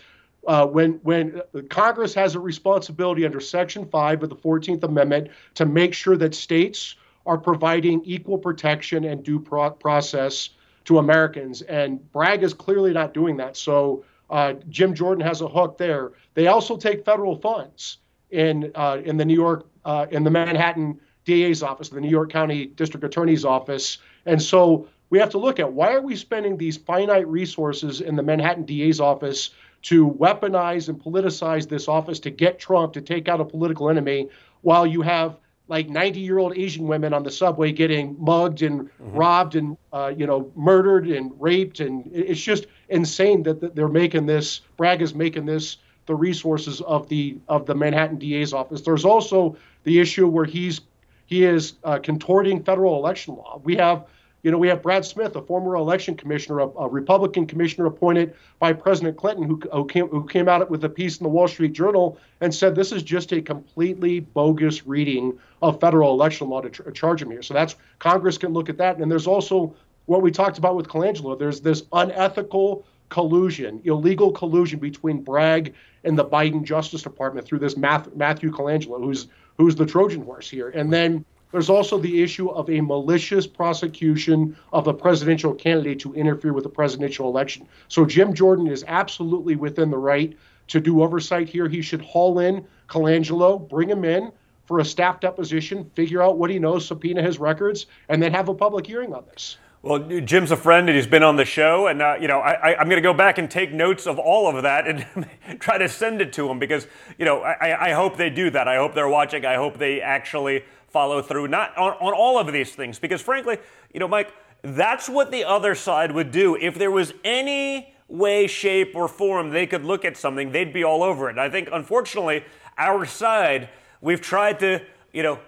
uh, when when Congress has a responsibility under Section Five of the Fourteenth Amendment to make sure that states are providing equal protection and due pro- process to Americans, and Bragg is clearly not doing that. So uh, Jim Jordan has a hook there. They also take federal funds in uh, in the New York uh, in the Manhattan DA's office, the New York County District Attorney's office. And so we have to look at why are we spending these finite resources in the Manhattan DA's office to weaponize and politicize this office to get Trump to take out a political enemy while you have like 90 year old Asian women on the subway getting mugged and mm-hmm. robbed and uh, you know murdered and raped and it's just insane that they're making this Bragg is making this the resources of the of the Manhattan DA's office. There's also the issue where he's he is uh, contorting federal election law. We have, you know, we have Brad Smith, a former election commissioner, a, a Republican commissioner appointed by President Clinton, who, who, came, who came out with a piece in the Wall Street Journal and said this is just a completely bogus reading of federal election law to charge him here. So that's Congress can look at that. And there's also what we talked about with Colangelo. There's this unethical collusion, illegal collusion between Bragg and the Biden Justice Department through this Matthew Colangelo, who's who's the Trojan horse here. And then there's also the issue of a malicious prosecution of a presidential candidate to interfere with the presidential election. So Jim Jordan is absolutely within the right to do oversight here. He should haul in Colangelo, bring him in for a staff deposition, figure out what he knows, subpoena his records, and then have a public hearing on this. Well, Jim's a friend and he's been on the show, and uh, you know I, am going to go back and take notes of all of that and [LAUGHS] try to send it to him because you know I, I, hope they do that. I hope they're watching. I hope they actually follow through not on, on all of these things because frankly, you know, Mike, that's what the other side would do if there was any way, shape, or form they could look at something, they'd be all over it. I think unfortunately, our side we've tried to you know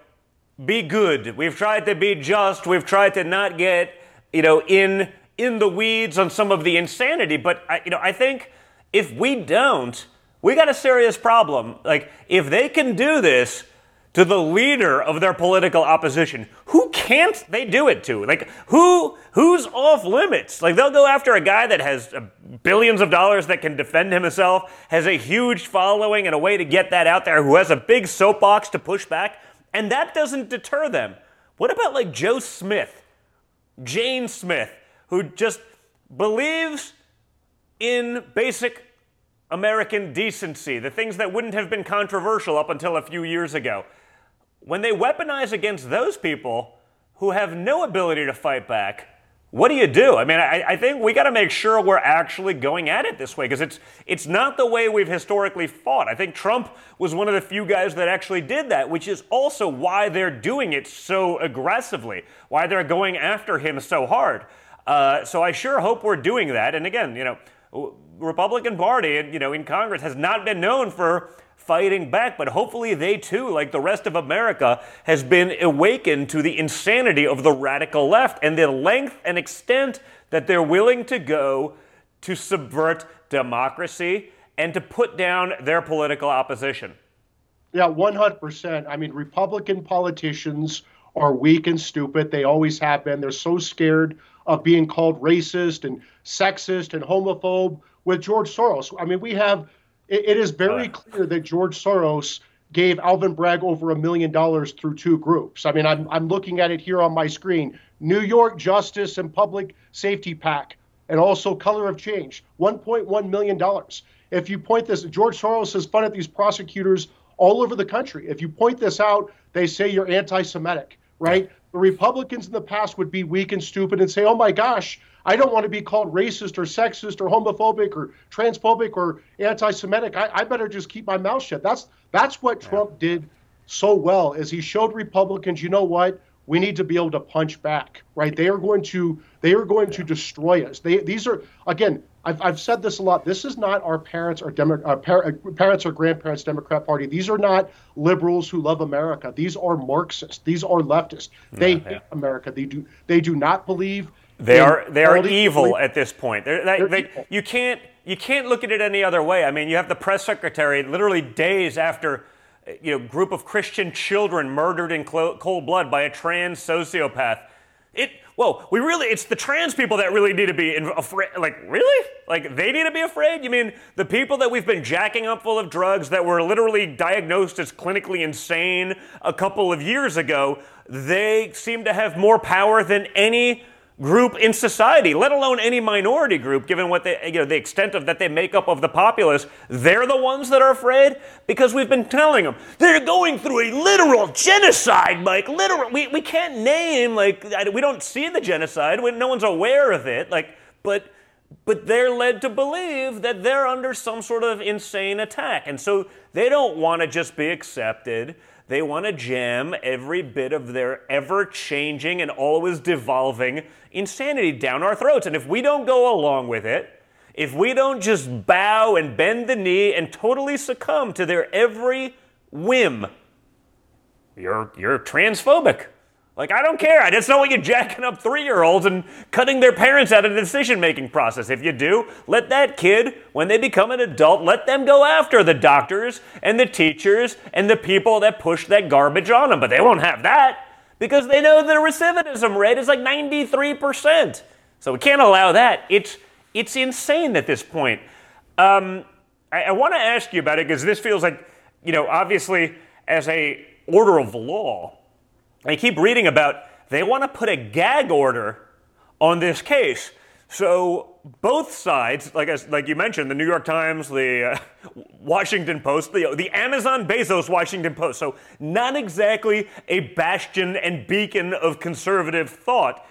be good. We've tried to be just. We've tried to not get you know, in in the weeds on some of the insanity. But I, you know, I think if we don't, we got a serious problem. Like if they can do this to the leader of their political opposition, who can't they do it to? Like who who's off limits? Like they'll go after a guy that has uh, billions of dollars that can defend himself, has a huge following and a way to get that out there, who has a big soapbox to push back, and that doesn't deter them. What about like Joe Smith? Jane Smith, who just believes in basic American decency, the things that wouldn't have been controversial up until a few years ago. When they weaponize against those people who have no ability to fight back, what do you do? I mean, I, I think we got to make sure we're actually going at it this way because it's it's not the way we've historically fought. I think Trump was one of the few guys that actually did that, which is also why they're doing it so aggressively, why they're going after him so hard. Uh, so I sure hope we're doing that. And again, you know, Republican Party, you know, in Congress has not been known for fighting back, but hopefully they too, like the rest of America, has been awakened to the insanity of the radical left and the length and extent that they're willing to go to subvert democracy and to put down their political opposition. Yeah, 100%. I mean, Republican politicians are weak and stupid. They always have been. They're so scared of being called racist and sexist and homophobe with George Soros. I mean, we have, it, it is very clear that George Soros gave Alvin Bragg over a million dollars through two groups. I mean, I'm, I'm looking at it here on my screen New York Justice and Public Safety PAC, and also Color of Change, $1.1 million. If you point this, George Soros has funded these prosecutors all over the country. If you point this out, they say you're anti Semitic, right? The Republicans in the past would be weak and stupid and say, oh my gosh, I don't want to be called racist or sexist or homophobic or transphobic or anti-Semitic. I, I better just keep my mouth shut. That's that's what Trump did so well is he showed Republicans, you know what? We need to be able to punch back, right? They are going to they are going to destroy us. They these are again. I've, I've said this a lot. This is not our parents or Demo, uh, par- uh, parents or grandparents Democrat Party. These are not liberals who love America. These are Marxists. These are leftists. They yeah, hate America. They do they do not believe they are they are evil at this point. They're, they, they, you can't you can't look at it any other way. I mean, you have the press secretary literally days after eh, you know group of Christian children murdered in cold blood by a trans sociopath. It whoa, we really it's the trans people that really need to be afraid. Like really, like they need to be afraid. You mean the people that we've been jacking up full of drugs that were literally diagnosed as clinically insane a couple of years ago? They seem to have more power than any group in society, let alone any minority group, given what they, you know, the extent of that they make up of the populace, they're the ones that are afraid because we've been telling them they're going through a literal genocide, Mike. Literal. We, we can't name like we don't see the genocide. We, no one's aware of it. Like, but but they're led to believe that they're under some sort of insane attack, and so they don't want to just be accepted. They want to jam every bit of their ever changing and always devolving insanity down our throats. And if we don't go along with it, if we don't just bow and bend the knee and totally succumb to their every whim, you're, you're transphobic. Like, I don't care. I just don't want you jacking up three year olds and cutting their parents out of the decision making process. If you do, let that kid, when they become an adult, let them go after the doctors and the teachers and the people that push that garbage on them. But they won't have that because they know the recidivism rate is like 93%. So we can't allow that. It's, it's insane at this point. Um, I, I want to ask you about it because this feels like, you know, obviously, as a order of law, I keep reading about they want to put a gag order on this case. So both sides, like like you mentioned, the New York Times, the uh, Washington Post, the the Amazon Bezos Washington Post. So not exactly a bastion and beacon of conservative thought.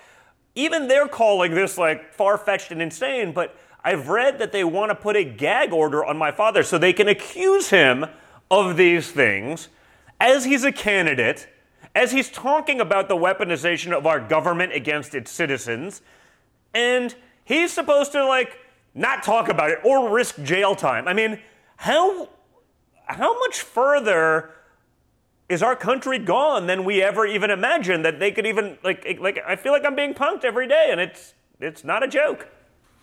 Even they're calling this like far fetched and insane. But I've read that they want to put a gag order on my father so they can accuse him of these things as he's a candidate as he's talking about the weaponization of our government against its citizens, and he's supposed to like not talk about it or risk jail time. I mean, how how much further is our country gone than we ever even imagined that they could even like like I feel like I'm being punked every day and it's it's not a joke.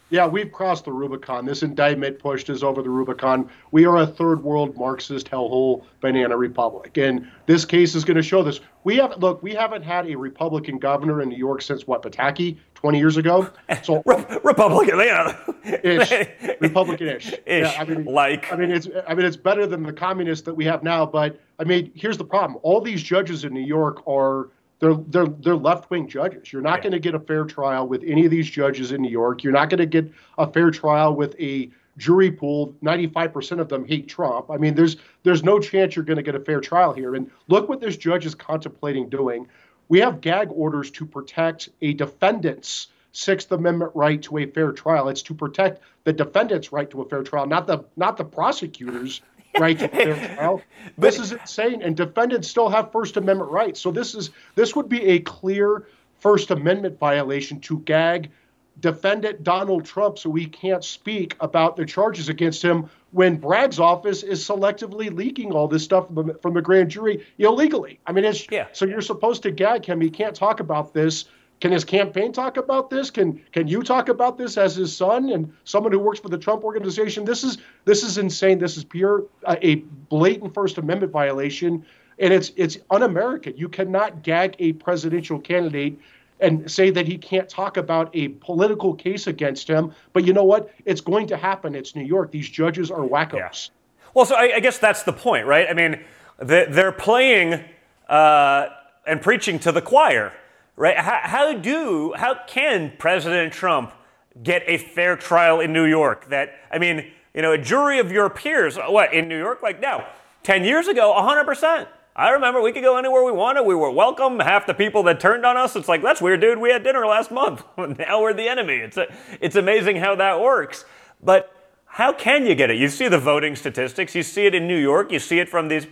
Yeah, we've crossed the Rubicon. This indictment pushed us over the Rubicon. We are a third world Marxist hellhole banana republic. And this case is going to show this. We have look, we haven't had a Republican governor in New York since what, Pataki, 20 years ago? So [LAUGHS] Re- Republican, yeah. ish. [LAUGHS] Republican-ish. Ish. Yeah, I mean, like I mean it's I mean it's better than the communists that we have now, but I mean, here's the problem. All these judges in New York are they're they're they're left wing judges. You're not yeah. going to get a fair trial with any of these judges in New York. You're not going to get a fair trial with a jury pool. 95% of them hate Trump. I mean, there's there's no chance you're going to get a fair trial here. And look what this judge is contemplating doing. We have gag orders to protect a defendant's Sixth Amendment right to a fair trial. It's to protect the defendant's right to a fair trial, not the not the prosecutors right to fair trial. This is insane, and defendants still have First Amendment rights. So this is this would be a clear First Amendment violation to gag defendant Donald Trump so we can't speak about the charges against him when Bragg's office is selectively leaking all this stuff from the, from the grand jury illegally. I mean, it's yeah. so you're supposed to gag him. He can't talk about this. Can his campaign talk about this? Can can you talk about this as his son and someone who works for the Trump organization? This is this is insane. This is pure uh, a blatant First Amendment violation, and it's it's un-American. You cannot gag a presidential candidate and say that he can't talk about a political case against him. But you know what? It's going to happen. It's New York. These judges are wackos. Yeah. Well, so I, I, guess that's the point, right? I mean, they're playing uh, and preaching to the choir, right? How, how do how can President Trump get a fair trial in New York? That I mean, you know, a jury of your peers, uh, what in New York? Like now, ten years ago, hundred percent. I remember we could go anywhere we wanted. We were welcome. Half the people that turned on us, it's like, that's weird, dude. We had dinner last month. [LAUGHS] now we're the enemy. It's, a, it's amazing how that works. But how can you get it? You see the voting statistics. You see it in New York. You see it from these,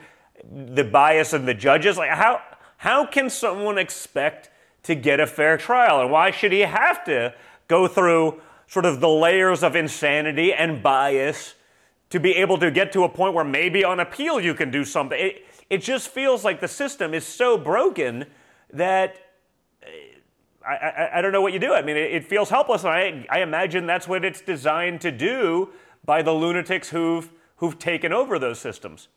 the bias of the judges. Like, how, how can someone expect to get a fair trial? And why should he have to go through sort of the layers of insanity and bias to be able to get to a point where maybe on appeal you can do something? It, it just feels like the system is so broken that uh, I, I, I don't know what you do. I mean, it, it feels helpless, and I, I imagine that's what it's designed to do by the lunatics who've who've taken over those systems.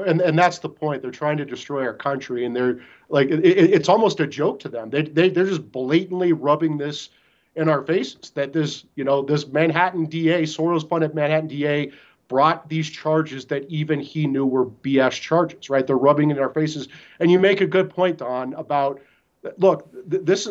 And, and that's the point. They're trying to destroy our country, and they're like, it, it's almost a joke to them. They, they, they're just blatantly rubbing this in our faces that this, you know, this Manhattan DA, Soros funded Manhattan DA, brought these charges that even he knew were BS charges, right? They're rubbing it in our faces. And you make a good point, Don, about look, this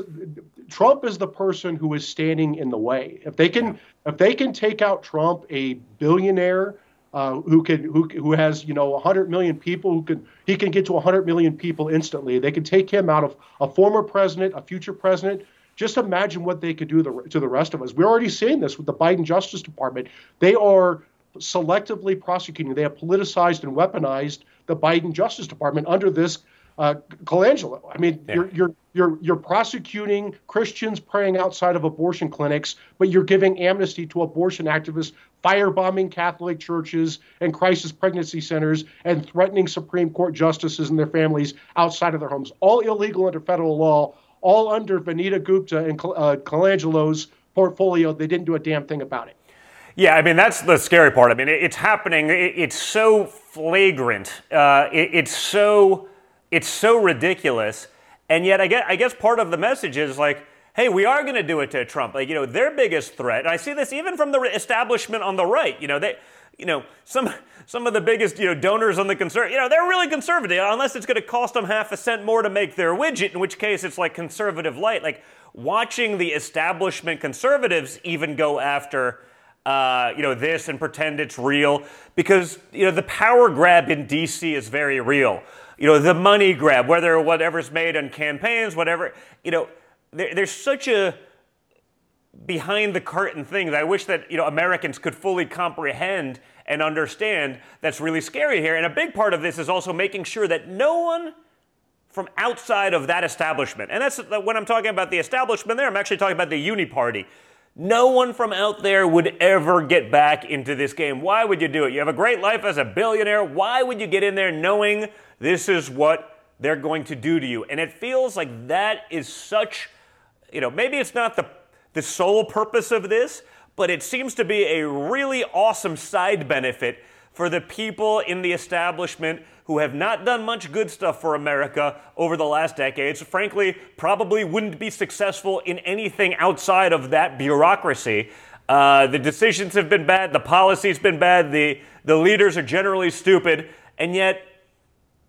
Trump is the person who is standing in the way. If they can, if they can take out Trump, a billionaire uh, who can, who who has you know 100 million people, who can he can get to 100 million people instantly. They can take him out of a former president, a future president. Just imagine what they could do the, to the rest of us. We're already seeing this with the Biden Justice Department. They are selectively prosecuting. They have politicized and weaponized the Biden Justice Department under this uh, Colangelo. I mean, yeah. you're you're you're you're prosecuting Christians praying outside of abortion clinics, but you're giving amnesty to abortion activists firebombing Catholic churches and crisis pregnancy centers and threatening Supreme Court justices and their families outside of their homes. All illegal under federal law. All under Vanita Gupta and uh, Colangelo's portfolio. They didn't do a damn thing about it. Yeah, I mean, that's the scary part. I mean, it's happening. It's so flagrant. Uh, it's so it's so ridiculous. And yet, I guess, I guess part of the message is like, hey, we are going to do it to Trump. Like, you know, their biggest threat, and I see this even from the establishment on the right. You know, they, you know, some some of the biggest you know donors on the conservative, you know, they're really conservative unless it's going to cost them half a cent more to make their widget. In which case, it's like conservative light. Like watching the establishment conservatives even go after uh, you know, this and pretend it's real because, you know, the power grab in DC is very real. You know, the money grab, whether whatever's made on campaigns, whatever, you know, there, there's such a behind the curtain thing that I wish that, you know, Americans could fully comprehend and understand that's really scary here. And a big part of this is also making sure that no one from outside of that establishment, and that's when I'm talking about the establishment there, I'm actually talking about the uni party no one from out there would ever get back into this game. Why would you do it? You have a great life as a billionaire. Why would you get in there knowing this is what they're going to do to you? And it feels like that is such, you know, maybe it's not the, the sole purpose of this, but it seems to be a really awesome side benefit for the people in the establishment who have not done much good stuff for America over the last decades, frankly, probably wouldn't be successful in anything outside of that bureaucracy. Uh, the decisions have been bad, the policy's been bad, the, the leaders are generally stupid, and yet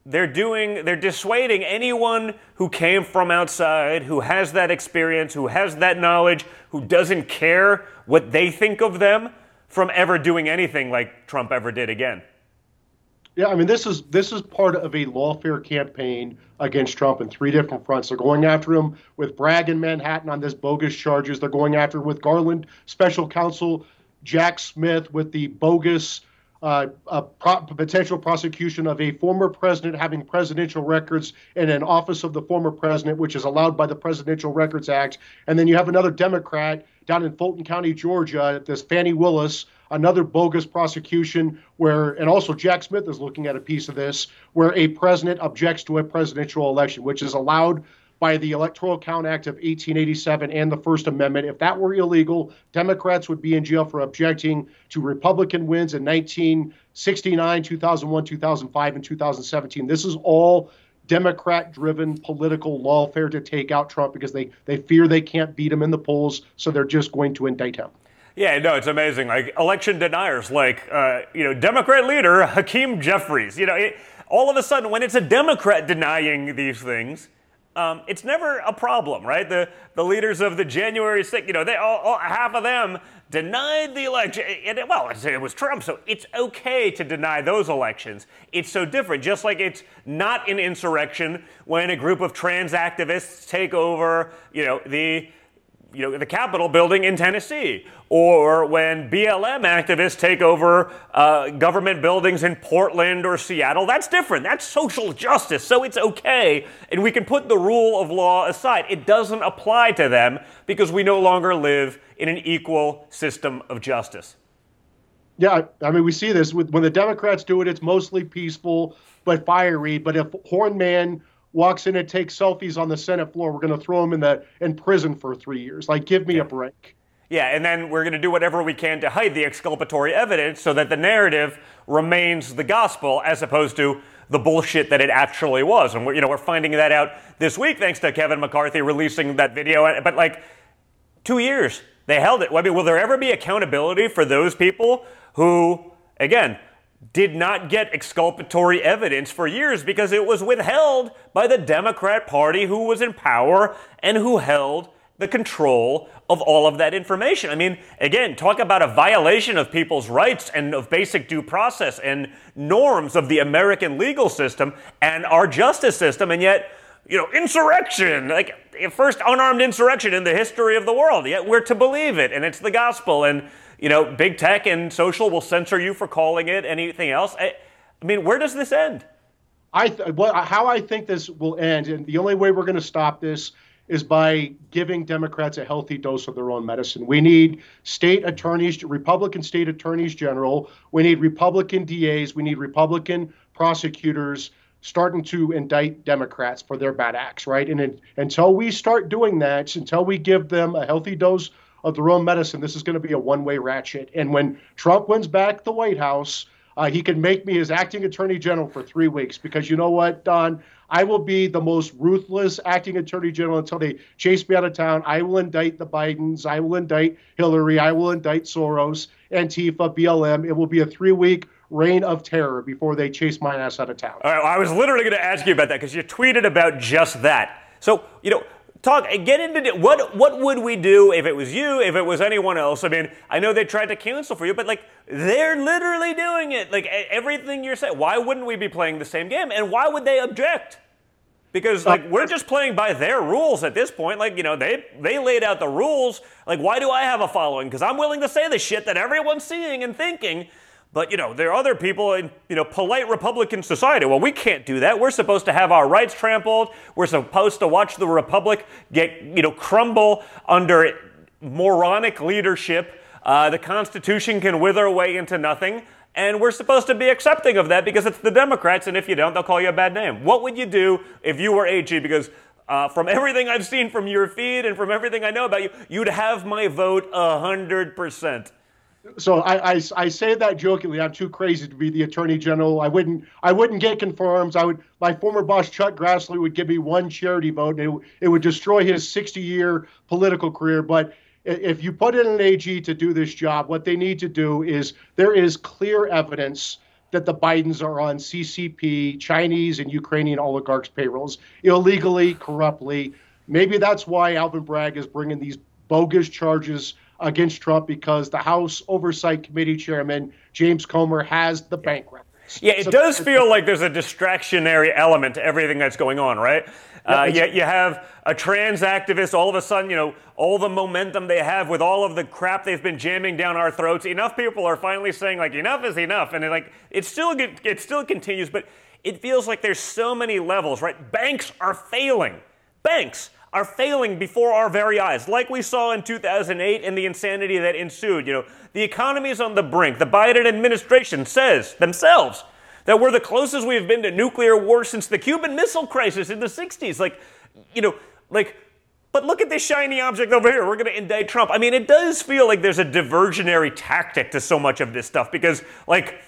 they're doing they're dissuading anyone who came from outside who has that experience who has that knowledge who doesn't care what they think of them from ever doing anything like Trump ever did again yeah, I mean this is this is part of a lawfare campaign against Trump in three different fronts. They're going after him with Bragg in Manhattan on this bogus charges. They're going after with Garland special counsel Jack Smith with the bogus uh, a pro- potential prosecution of a former president having presidential records in an office of the former president, which is allowed by the Presidential Records Act. And then you have another Democrat down in Fulton County, Georgia, this Fani Willis, another bogus prosecution where, and also Jack Smith is looking at a piece of this, where a president objects to a presidential election, which is allowed by the Electoral Count Act of 1887 and the First Amendment. If that were illegal, Democrats would be in jail for objecting to Republican wins in 1969, 2001, 2005, and 2017. This is all Democrat driven political lawfare to take out Trump because they, they fear they can't beat him in the polls, so they're just going to indict him. Yeah, no, it's amazing. Like election deniers, like uh, you know, Democrat leader Hakeem Jeffries. You know, it, all of a sudden, when it's a Democrat denying these things, um, it's never a problem, right? The the leaders of the January 6th, you know, they all, all, half of them denied the election. And it, well, it was Trump, so it's okay to deny those elections. It's so different. Just like it's not an insurrection when a group of trans activists take over, you know, the you know, the Capitol building in Tennessee, or when BLM activists take over uh, government buildings in Portland or Seattle. That's different. That's social justice, so it's okay. And we can put the rule of law aside. It doesn't apply to them because we no longer live in an equal system of justice. Yeah, I mean, we see this when the Democrats do it, it's mostly peaceful but fiery. But if Hornman walks in and takes selfies on the Senate floor, we're going to throw him in the in prison for three years. Like, give me yeah. a break. Yeah, and then we're going to do whatever we can to hide the exculpatory evidence so that the narrative remains the gospel as opposed to the bullshit that it actually was. And we're, you know, we're finding that out this week thanks to Kevin McCarthy releasing that video. But like, two years they held it. I mean, will there ever be accountability for those people who, again, did not get exculpatory evidence for years because it was withheld by the Democrat Party who was in power and who held the control of all of that information. I mean, again, talk about a violation of people's rights and of basic due process and norms of the American legal system and our justice system, and yet, you know, insurrection, like first unarmed insurrection in the history of the world. Yet we're to believe it, and it's the gospel. And you know, big tech and social will censor you for calling it anything else. I, I mean, where does this end? I th- what, how I think this will end, and the only way we're going to stop this is by giving Democrats a healthy dose of their own medicine. We need state attorneys, Republican state attorneys general. We need Republican DAs. We need Republican prosecutors starting to indict Democrats for their bad acts, right? And it, until we start doing that, until we give them a healthy dose of their own medicine, this is going to be a one way ratchet. And when Trump wins back the White House, uh, he can make me his acting attorney general for three weeks because you know what, Don? I will be the most ruthless acting attorney general until they chase me out of town. I will indict the Bidens. I will indict Hillary. I will indict Soros, Antifa, BLM. It will be a three week reign of terror before they chase my ass out of town. All right, well, I was literally going to ask you about that because you tweeted about just that. So, you know, talk get into what what would we do if it was you if it was anyone else? I mean i know they tried to cancel for you but like they're literally doing it. Like everything you're saying why wouldn't we be playing the same game? And why would they object? Because like we're just playing by their rules at this point. Like you know they they laid out the rules. Like why do i have a following? Because i'm willing to say the shit that everyone's seeing and thinking but you know, there are other people in you know polite Republican society. Well, we can't do that. We're supposed to have our rights trampled. We're supposed to watch the republic get you know crumble under moronic leadership. Uh, the Constitution can wither away into nothing, and we're supposed to be accepting of that because it's the Democrats. And if you don't, they'll call you a bad name. What would you do if you were AG? Because uh, from everything I've seen from your feed and from everything I know about you, you'd have my vote hundred percent so I, I, I, say that jokingly. I'm too crazy to be the attorney general. I wouldn't I wouldn't get confirmed. I would my former boss Chuck Grassley would give me one charity vote, and it, it would destroy his 60 year political career. But if you put in an AG to do this job, what they need to do is there is clear evidence that the Bidens are on CCP, Chinese and Ukrainian oligarchs' payrolls illegally, corruptly. Maybe that's why Alvin Bragg is bringing these bogus charges against Trump because the House Oversight Committee Chairman James Comer has the bank records. Yeah, it so, does feel like there's a distractionary element to everything that's going on, right? Uh, you, you have a trans activist, all of a sudden, you know, all the momentum they have with all of the crap they've been jamming down our throats. Enough people are finally saying, like, enough is enough. And like, it still, it still continues, but it feels like there's so many levels, right? Banks are failing. Banks are failing before our very eyes, like we saw in 2008 and the insanity that ensued. You know, the economy is on the brink. The Biden administration says themselves that we're the closest we've been to nuclear war since the Cuban Missile Crisis in the 60s. Like, you know, like, but look at this shiny object over here. We're going to indict Trump. I mean, it does feel like there's a diversionary tactic to so much of this stuff because, like,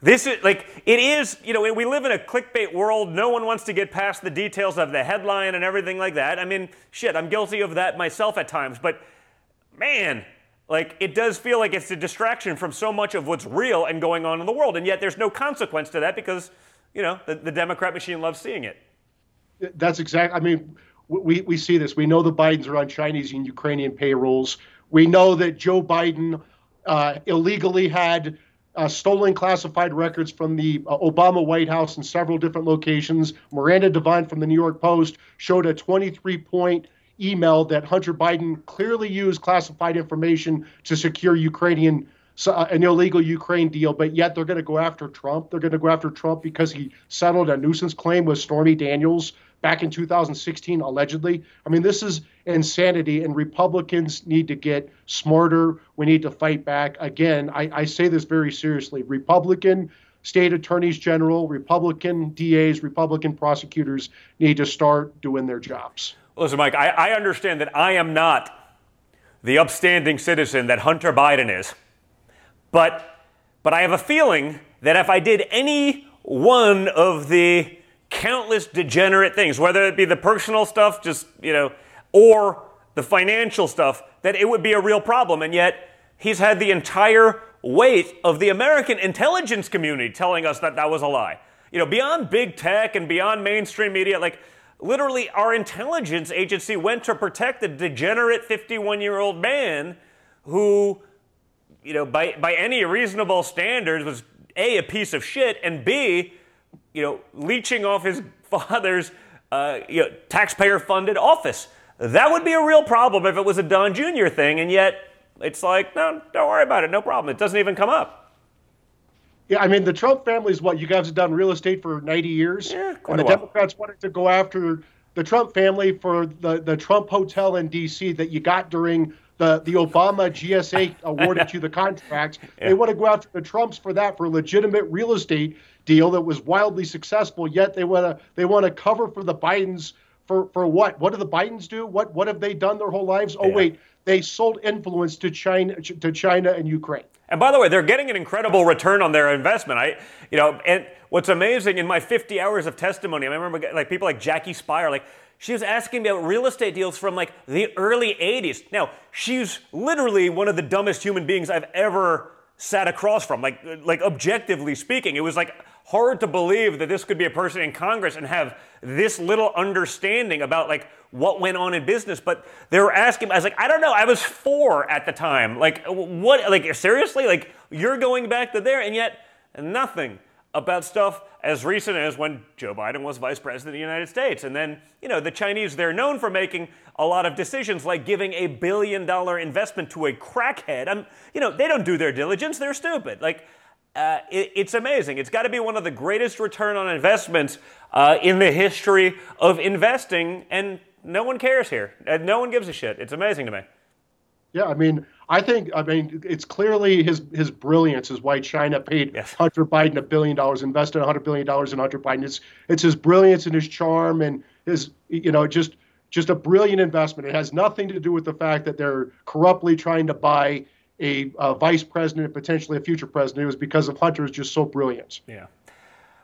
this is like, it is, you know, we live in a clickbait world. No one wants to get past the details of the headline and everything like that. I mean, shit, I'm guilty of that myself at times, but man, like, it does feel like it's a distraction from so much of what's real and going on in the world. And yet there's no consequence to that because, you know, the, the Democrat machine loves seeing it. That's exactly, I mean, we, we see this. We know the Bidens are on Chinese and Ukrainian payrolls. We know that Joe Biden uh, illegally had uh, stolen classified records from the uh, Obama White House in several different locations. Miranda Devine from the New York Post showed a 23 point email that Hunter Biden clearly used classified information to secure Ukrainian uh, an illegal Ukraine deal, but yet they're going to go after Trump. They're going to go after Trump because he settled a nuisance claim with Stormy Daniels back in 2016, allegedly. I mean, this is insanity, and Republicans need to get smarter. We need to fight back. Again, I, I say this very seriously. Republican state attorneys general, Republican DAs, Republican prosecutors need to start doing their jobs. Listen, Mike, I, I understand that I am not the upstanding citizen that Hunter Biden is, but but I have a feeling that if I did any one of the countless degenerate things, whether it be the personal stuff, just, you know, or the financial stuff, that it would be a real problem. And yet, he's had the entire weight of the American intelligence community telling us that that was a lie. You know, beyond big tech and beyond mainstream media, like literally our intelligence agency went to protect a degenerate 51 year old man who, you know, by, by any reasonable standards was A, a piece of shit, and B, you know, leeching off his [LAUGHS] father's uh, you know, taxpayer-funded office. That would be a real problem if it was a Don Jr. thing, and yet it's like, no, don't worry about it, no problem. It doesn't even come up. Yeah, I mean, the Trump family is what you guys have done real estate for 90 years, yeah, and the Democrats wanted to go after the Trump family for the the Trump hotel in D.C. that you got during the, the Obama GSA [LAUGHS] awarded you the contract. Yeah. They want to go after the Trumps for that for legitimate real estate deal that was wildly successful. Yet they want to they want to cover for the Bidens for for what? What do the Bidens do? What what have they done their whole lives? Oh yeah. wait, they sold influence to China to China and Ukraine. And by the way, they're getting an incredible return on their investment. I, you know, and what's amazing in my 50 hours of testimony, I remember like people like Jackie Speier, like she was asking me about real estate deals from like the early 80s. Now, she's literally one of the dumbest human beings I've ever sat across from. Like, like objectively speaking, it was like hard to believe that this could be a person in Congress and have this little understanding about like what went on in business. But they were asking, I was like, I don't know. I was four at the time. Like, what? Like, seriously? Like, you're going back to there, and yet nothing about stuff as recent as when Joe Biden was vice president of the United States. And then, you know, the Chinese, they're known for making a lot of decisions like giving a billion dollar investment to a crackhead. I'm, you know, they don't do their diligence, they're stupid. Like, uh, it, it's amazing. It's got to be one of the greatest return on investments uh, in the history of investing, and no one cares here. Uh, no one gives a shit. It's amazing to me. Yeah, I mean, I think, I mean, it's clearly his his brilliance is why China paid yes. Hunter Biden a billion dollars, invested hundred billion dollars in Hunter Biden. It's it's his brilliance and his charm and his, you know, just just a brilliant investment. It has nothing to do with the fact that they're corruptly trying to buy a, a vice president, potentially a future president. It was because of Hunter is just so brilliant. Yeah.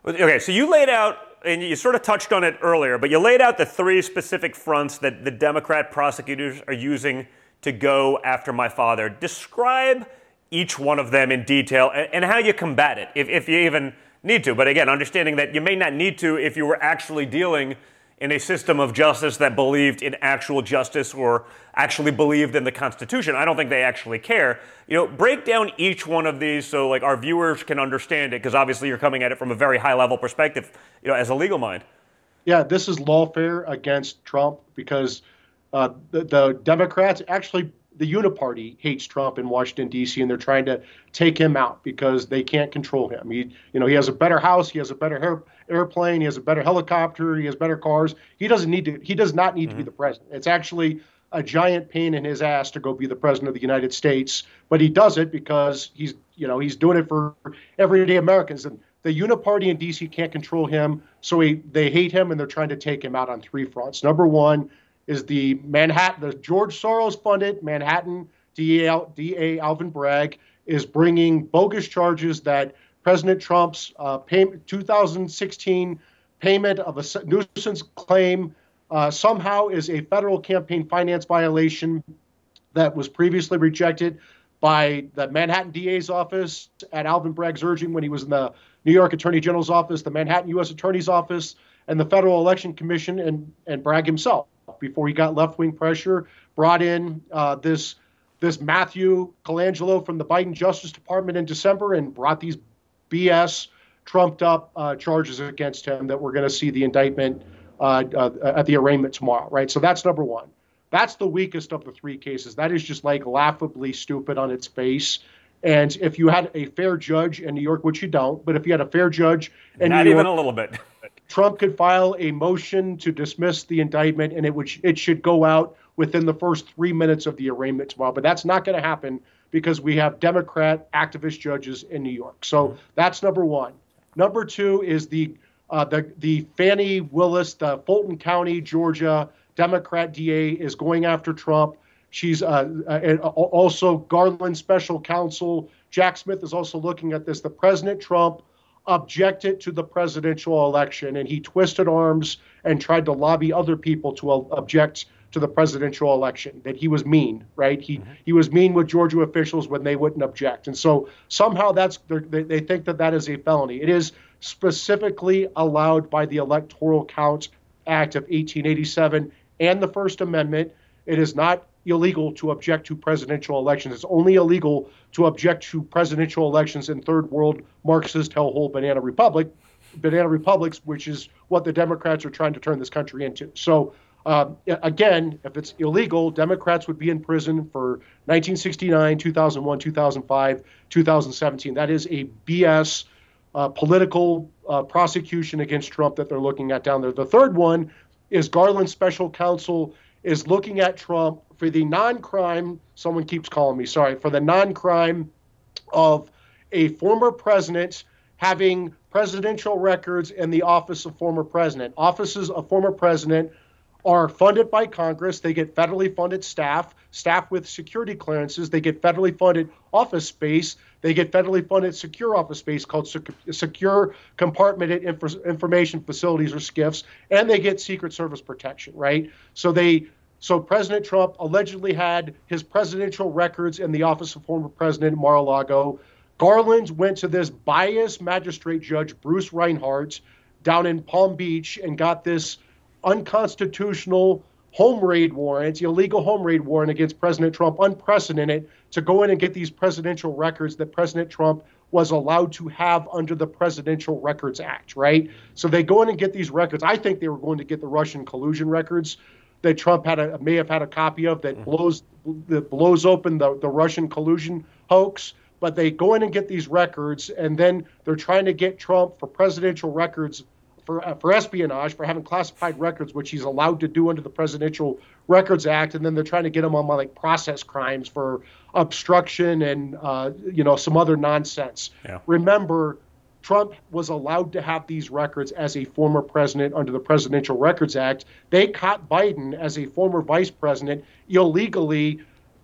Okay, so you laid out, and you sort of touched on it earlier, but you laid out the three specific fronts that the Democrat prosecutors are using to go after my father. Describe each one of them in detail and, and how you combat it, if, if you even need to. But again, understanding that you may not need to if you were actually dealing in a system of justice that believed in actual justice or actually believed in the Constitution. I don't think they actually care. You know, break down each one of these so like our viewers can understand it, because obviously you're coming at it from a very high level perspective, you know, as a legal mind. Yeah, this is lawfare against Trump because uh, the, the Democrats actually the Uniparty hates Trump in Washington D.C. and they're trying to take him out because they can't control him. He, you know, he has a better house, he has a better air, airplane, he has a better helicopter, he has better cars. He doesn't need to. He does not need mm-hmm. to be mm-hmm. the president. It's actually a giant pain in his ass to go be the president of the United States, but he does it because he's, you know, he's doing it for everyday Americans. And the Uniparty in D.C. can't control him, so he, they hate him and they're trying to take him out on three fronts. Number one is the Manhattan, the George Soros funded Manhattan DA, DA Alvin Bragg is bringing bogus charges that President Trump's uh, pay, 2016 payment of a nuisance claim uh, somehow is a federal campaign finance violation that was previously rejected by the Manhattan DA's office at Alvin Bragg's urging when he was in the New York Attorney General's office, the Manhattan U.S. Attorney's office, and the Federal Election Commission, and, and Bragg himself before he got left wing pressure, brought in uh, this this Matthew Colangelo from the Biden Justice Department in December and brought these BS trumped up uh, charges against him that we're going to see the indictment uh, uh, at the arraignment tomorrow, right? So that's number one. That's the weakest of the three cases. That is just like laughably stupid on its face. And if you had a fair judge in New York, which you don't, but if you had a fair judge in not New even York, a little bit, Trump could file a motion to dismiss the indictment, and it would it should go out within the first three minutes of the arraignment tomorrow. But that's not going to happen because we have Democrat activist judges in New York. So that's number one. Number two is the uh, the the Fani Willis, the Fulton County, Georgia Democrat DA, is going after Trump. She's uh, uh, also Garland special counsel. Jack Smith is also looking at this. The President Trump objected to the presidential election and he twisted arms and tried to lobby other people to object to the presidential election that he was mean right? He mm-hmm. he was mean with georgia officials when they wouldn't object. And so somehow that's they, they think that that is a felony. It is specifically allowed by the electoral count act of 1887 and the first amendment. It is not illegal to object to presidential elections. It's only illegal to object to presidential elections in third world Marxist hellhole banana republic, banana republics, which is what the Democrats are trying to turn this country into. So. Um, again, if it's illegal, Democrats would be in prison for 1969, 2001, 2005, 2017. That is a BS uh, political uh, prosecution against Trump that they're looking at down there. The third one is Garland's special counsel is looking at Trump for the non crime, someone keeps calling me, sorry, for the non crime of a former president having presidential records in the office of former president. Offices of former president are funded by Congress. They get federally funded staff, staff with security clearances. They get federally funded office space. They get federally funded secure office space called secure compartmented information facilities or SCIFs and they get Secret Service protection, right? So they so President Trump allegedly had his presidential records in the office of former President Mar-a-Lago. Garland went to this biased magistrate judge, Bruce Reinhart, down in Palm Beach and got this unconstitutional home raid warrant, illegal home raid warrant against President Trump, unprecedented, to go in and get these presidential records that President Trump was allowed to have under the Presidential Records Act, right? So they go in and get these records. I think they were going to get the Russian collusion records that Trump had a, may have had a copy of that mm-hmm. blows that blows open the, the Russian collusion hoax. But they go in and get these records, and then they're trying to get Trump for presidential records for uh, for espionage for having classified records, which he's allowed to do under the Presidential Records Act, and then they're trying to get him on like process crimes for obstruction and uh, you know some other nonsense. Yeah. Remember, Trump was allowed to have these records as a former president under the Presidential Records Act. They caught Biden as a former vice president illegally,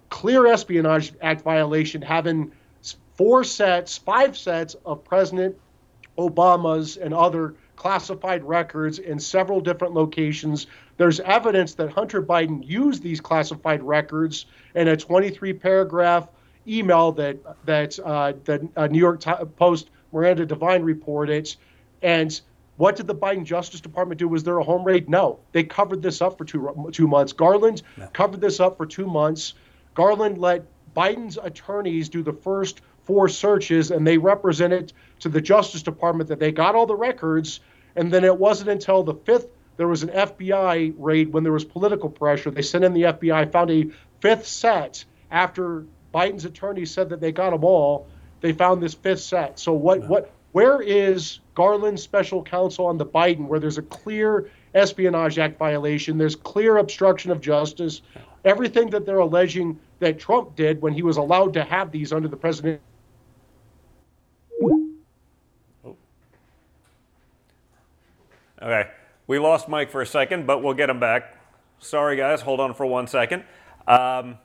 clear Espionage Act violation, having four sets, five sets of President Obama's and other classified records in several different locations. There's evidence that Hunter Biden used these classified records in a 23 paragraph email that that uh, the uh, New York Post Miranda Devine reported, and What did the Biden Justice Department do? Was there a home raid? No. They covered this up for two, two months. Garland no. covered this up for two months. Garland let Biden's attorneys do the first four searches, and they represented to the Justice Department that they got all the records. And then it wasn't until the fifth there was an FBI raid when there was political pressure. They sent in the FBI, found a fifth set after Biden's attorneys said that they got them all. They found this fifth set. So what what where is Garland's special counsel on the Biden where there's a clear Espionage Act violation, there's clear obstruction of justice, everything that they're alleging that Trump did when he was allowed to have these under the president. Okay. We lost Mike for a second, but we'll get him back. Sorry, guys. Hold on for one second. Um,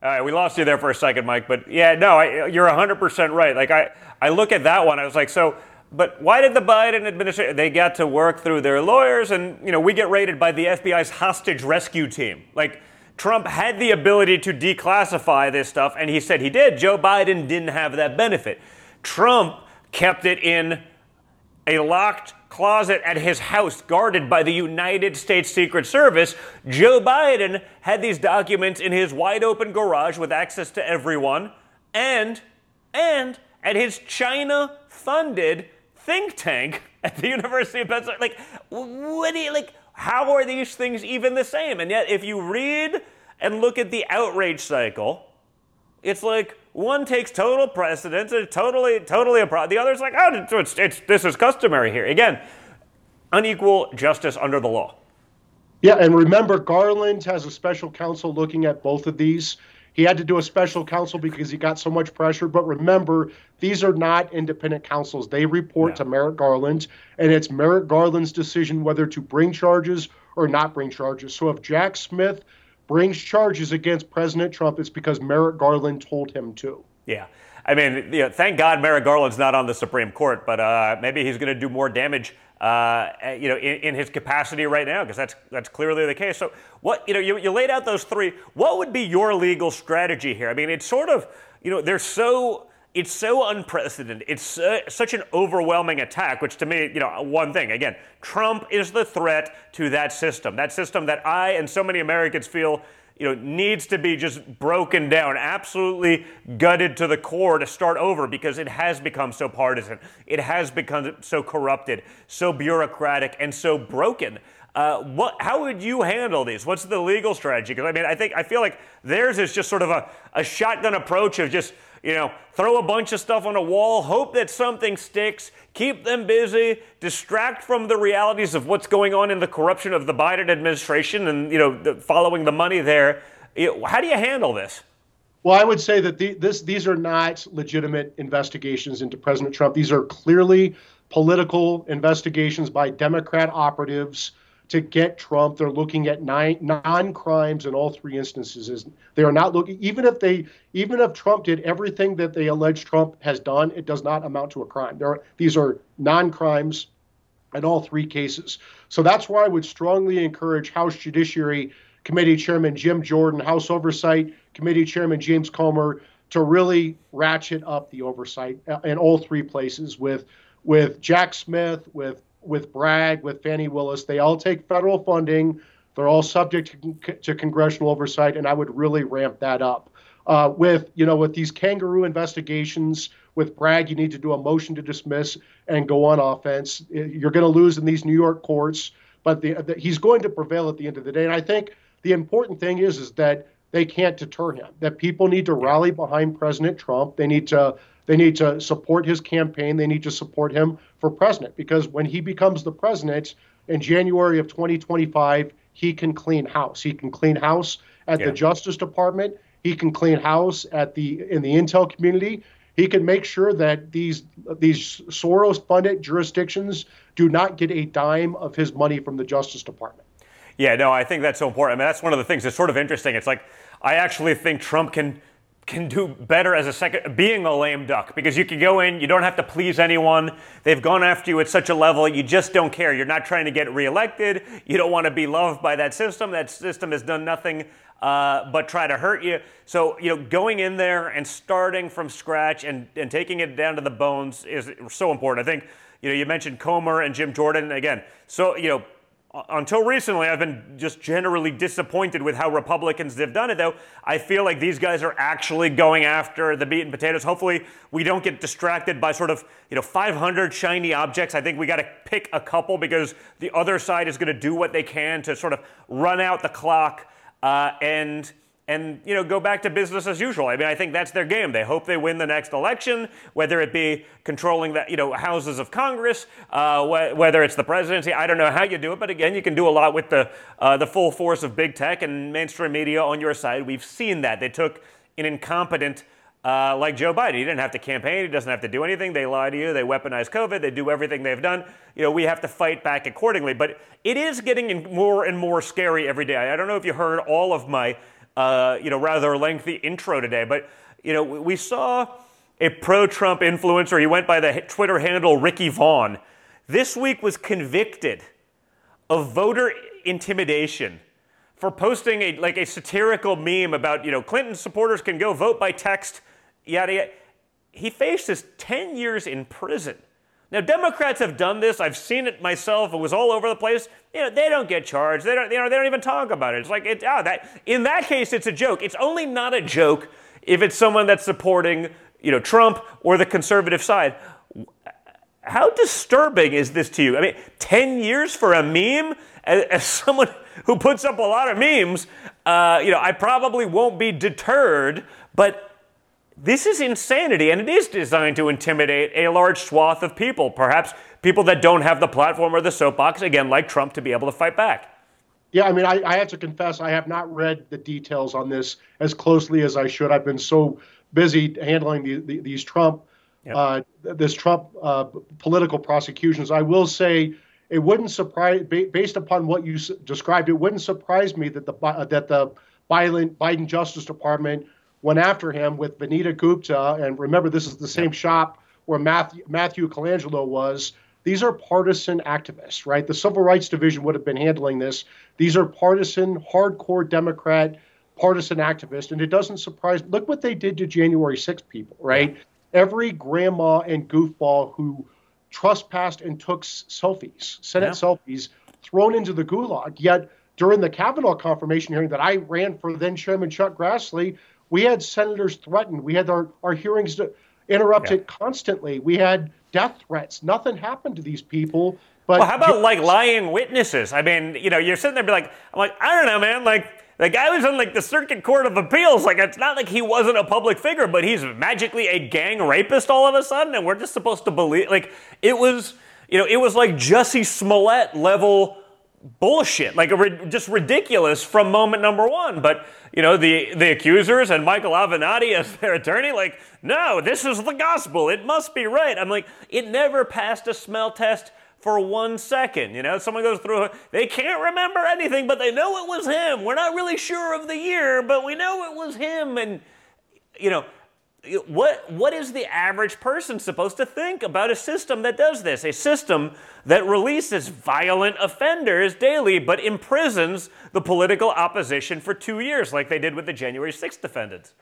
all right, we lost you there for a second, Mike. But yeah, no, I, you're 100% right. Like I, I look at that one, I was like, so, but why did the Biden administration? They got to work through their lawyers, and you know, we get raided by the FBI's hostage rescue team. Like Trump had the ability to declassify this stuff, and he said he did. Joe Biden didn't have that benefit. Trump kept it in a locked closet at his house guarded by the United States Secret Service, Joe Biden had these documents in his wide open garage with access to everyone and and at his China funded think tank at the [LAUGHS] University of Pennsylvania. Like what do you like how are these things even the same? And yet if you read and look at the outrage cycle, it's like one takes total precedence and totally, totally a problem. The other's like, oh, it's, it's, this is customary here. Again, unequal justice under the law. Yeah, and remember, Garland has a special counsel looking at both of these. He had to do a special counsel because he got so much pressure. But remember, these are not independent counsels. They report to Merrick Garland, and it's Merrick Garland's decision whether to bring charges or not bring charges. So if Jack Smith brings charges against President Trump, it's because Merrick Garland told him to. Yeah. I mean, you know, thank God Merrick Garland's not on the Supreme Court, but uh, maybe he's going to do more damage, uh, you know, in, in, his capacity right now, because that's that's clearly the case. So, what you know, you, you laid out those three. What would be your legal strategy here? I mean, it's sort of, you know, they're so it's so unprecedented. It's uh, such an overwhelming attack, which to me, you know, one thing, again, Trump is the threat to that system. That system that I and so many Americans feel, you know, needs to be just broken down, absolutely gutted to the core to start over because it has become so partisan. It has become so corrupted, so bureaucratic, and so broken. Uh, what, how would you handle these? What's the legal strategy? Because I mean, I think I feel like theirs is just sort of a, a shotgun approach of just you know, throw a bunch of stuff on a wall, hope that something sticks, keep them busy, distract from the realities of what's going on in the corruption of the Biden administration and, you know, the, following the money there. How do you handle this? Well, I would say that the, this, these are not legitimate investigations into President Trump. These are clearly political investigations by Democrat operatives to get Trump. They're looking at non-crimes in all three instances. They are not looking even if they even if Trump did everything that they allege Trump has done, it does not amount to a crime. There are, these are non-crimes in all three cases. So that's why I would strongly encourage House Judiciary Committee Chairman Jim Jordan, House Oversight Committee Chairman James Comer to really ratchet up the oversight uh, in all three places with with Jack Smith, with with Bragg, with Fani Willis. They all take federal funding. They're all subject to, to congressional oversight, and I would really ramp that up. Uh, with you know, with these kangaroo investigations, with Bragg, you need to do a motion to dismiss and go on offense. You're going to lose in these New York courts, but the, the, he's going to prevail at the end of the day. And I think the important thing is is that they can't deter him. That people need to rally behind President Trump. They need to they need to support his campaign. They need to support him for president because when he becomes the president in January of 2025, he can clean house. He can clean house at yeah. the Justice Department. He can clean house at the in the intel community. He can make sure that these these Soros-funded jurisdictions do not get a dime of his money from the Justice Department. Yeah, no, I think that's so important. I mean, that's one of the things that's sort of interesting. It's like I actually think Trump can can do better as a second being a lame duck because you can go in you don't have to please anyone. They've gone after you at such a level you just don't care. You're not trying to get reelected. You don't want to be loved by that system. That system has done nothing uh, but try to hurt you. So you know going in there and starting from scratch and, and taking it down to the bones is so important. I think you know, you mentioned Comer and Jim Jordan. Again. So, you know, until recently, I've been just generally disappointed with how Republicans have done it, though. I feel like these guys are actually going after the meat and potatoes. Hopefully, we don't get distracted by sort of, you know, 500 shiny objects. I think we got to pick a couple because the other side is going to do what they can to sort of run out the clock uh, and and you know go back to business as usual. I mean, I think that's their game. They hope they win the next election, whether it be controlling the you know houses of Congress, uh, wh- whether it's the presidency. I don't know how you do it, but again, you can do a lot with the uh, the full force of big tech and mainstream media on your side. We've seen that they took an incompetent. Uh, like Joe Biden, he didn't have to campaign. He doesn't have to do anything. They lie to you. They weaponize COVID. They do everything they've done. You know, we have to fight back accordingly. But it is getting more and more scary every day. I don't know if you heard all of my uh, you know, rather lengthy intro today. But, you know, we saw a pro-Trump influencer. He went by the Twitter handle Ricky Vaughn. This week was convicted of voter intimidation for posting a like a satirical meme about you know Clinton supporters can go vote by text, yada yada. He faces 10 years in prison. Now, Democrats have done this. I've seen it myself. It was all over the place. You know, they don't get charged. They don't, you know, they don't even talk about it. It's like, it, oh, that, in that case, it's a joke. It's only not a joke if it's someone that's supporting, you know, Trump or the conservative side. How disturbing is this to you? I mean, 10 years for a meme? As, as someone who puts up a lot of memes, uh, you know, I probably won't be deterred, but this is insanity, and it is designed to intimidate a large swath of people, perhaps people that don't have the platform or the soapbox, again, like Trump, to be able to fight back. Yeah, I mean, I, I have to confess, I have not read the details on this as closely as I should. I've been so busy handling the, the, these Trump, yep. uh, this Trump uh, political prosecutions. I will say it wouldn't surprise, based upon what you described, it wouldn't surprise me that the uh, that the Biden, Biden Justice Department went after him with Vanita Gupta. And remember, this is the same shop where Matthew, Matthew Colangelo was. These are partisan activists, right? The Civil Rights Division would have been handling this. These are partisan, hardcore Democrat, partisan activists. And it doesn't surprise. Look what they did to January 6 people, right? Every grandma and goofball who trespassed and took selfies, Senate yeah. selfies, thrown into the gulag. Yet during the Kavanaugh confirmation hearing that I ran for then Chairman Chuck Grassley, we had senators threatened. We had our, our hearings interrupted yeah. constantly. We had death threats. Nothing happened to these people. But well, how about like lying witnesses? I mean, you know, you're sitting there be like, I'm like, I don't know, man. Like, the guy was on like the Circuit Court of Appeals. Like, it's not like he wasn't a public figure, but he's magically a gang rapist all of a sudden, and we're just supposed to believe. Like, it was, you know, it was like Jussie Smollett level bullshit, like just ridiculous from moment number one. But you know, the the accusers and Michael Avenatti as their attorney, like, no, this is the gospel. It must be right. I'm like, it never passed a smell test for one second. You know, someone goes through, they can't remember anything, but they know it was him. We're not really sure of the year, but we know it was him. And you know, what, what is the average person supposed to think about a system that does this? A system that releases violent offenders daily but imprisons the political opposition for two years, like they did with the January 6th defendants.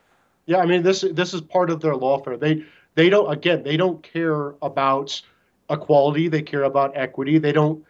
Yeah, I mean this this is part of their lawfare. They they don't again they don't care about equality. They care about equity. They don't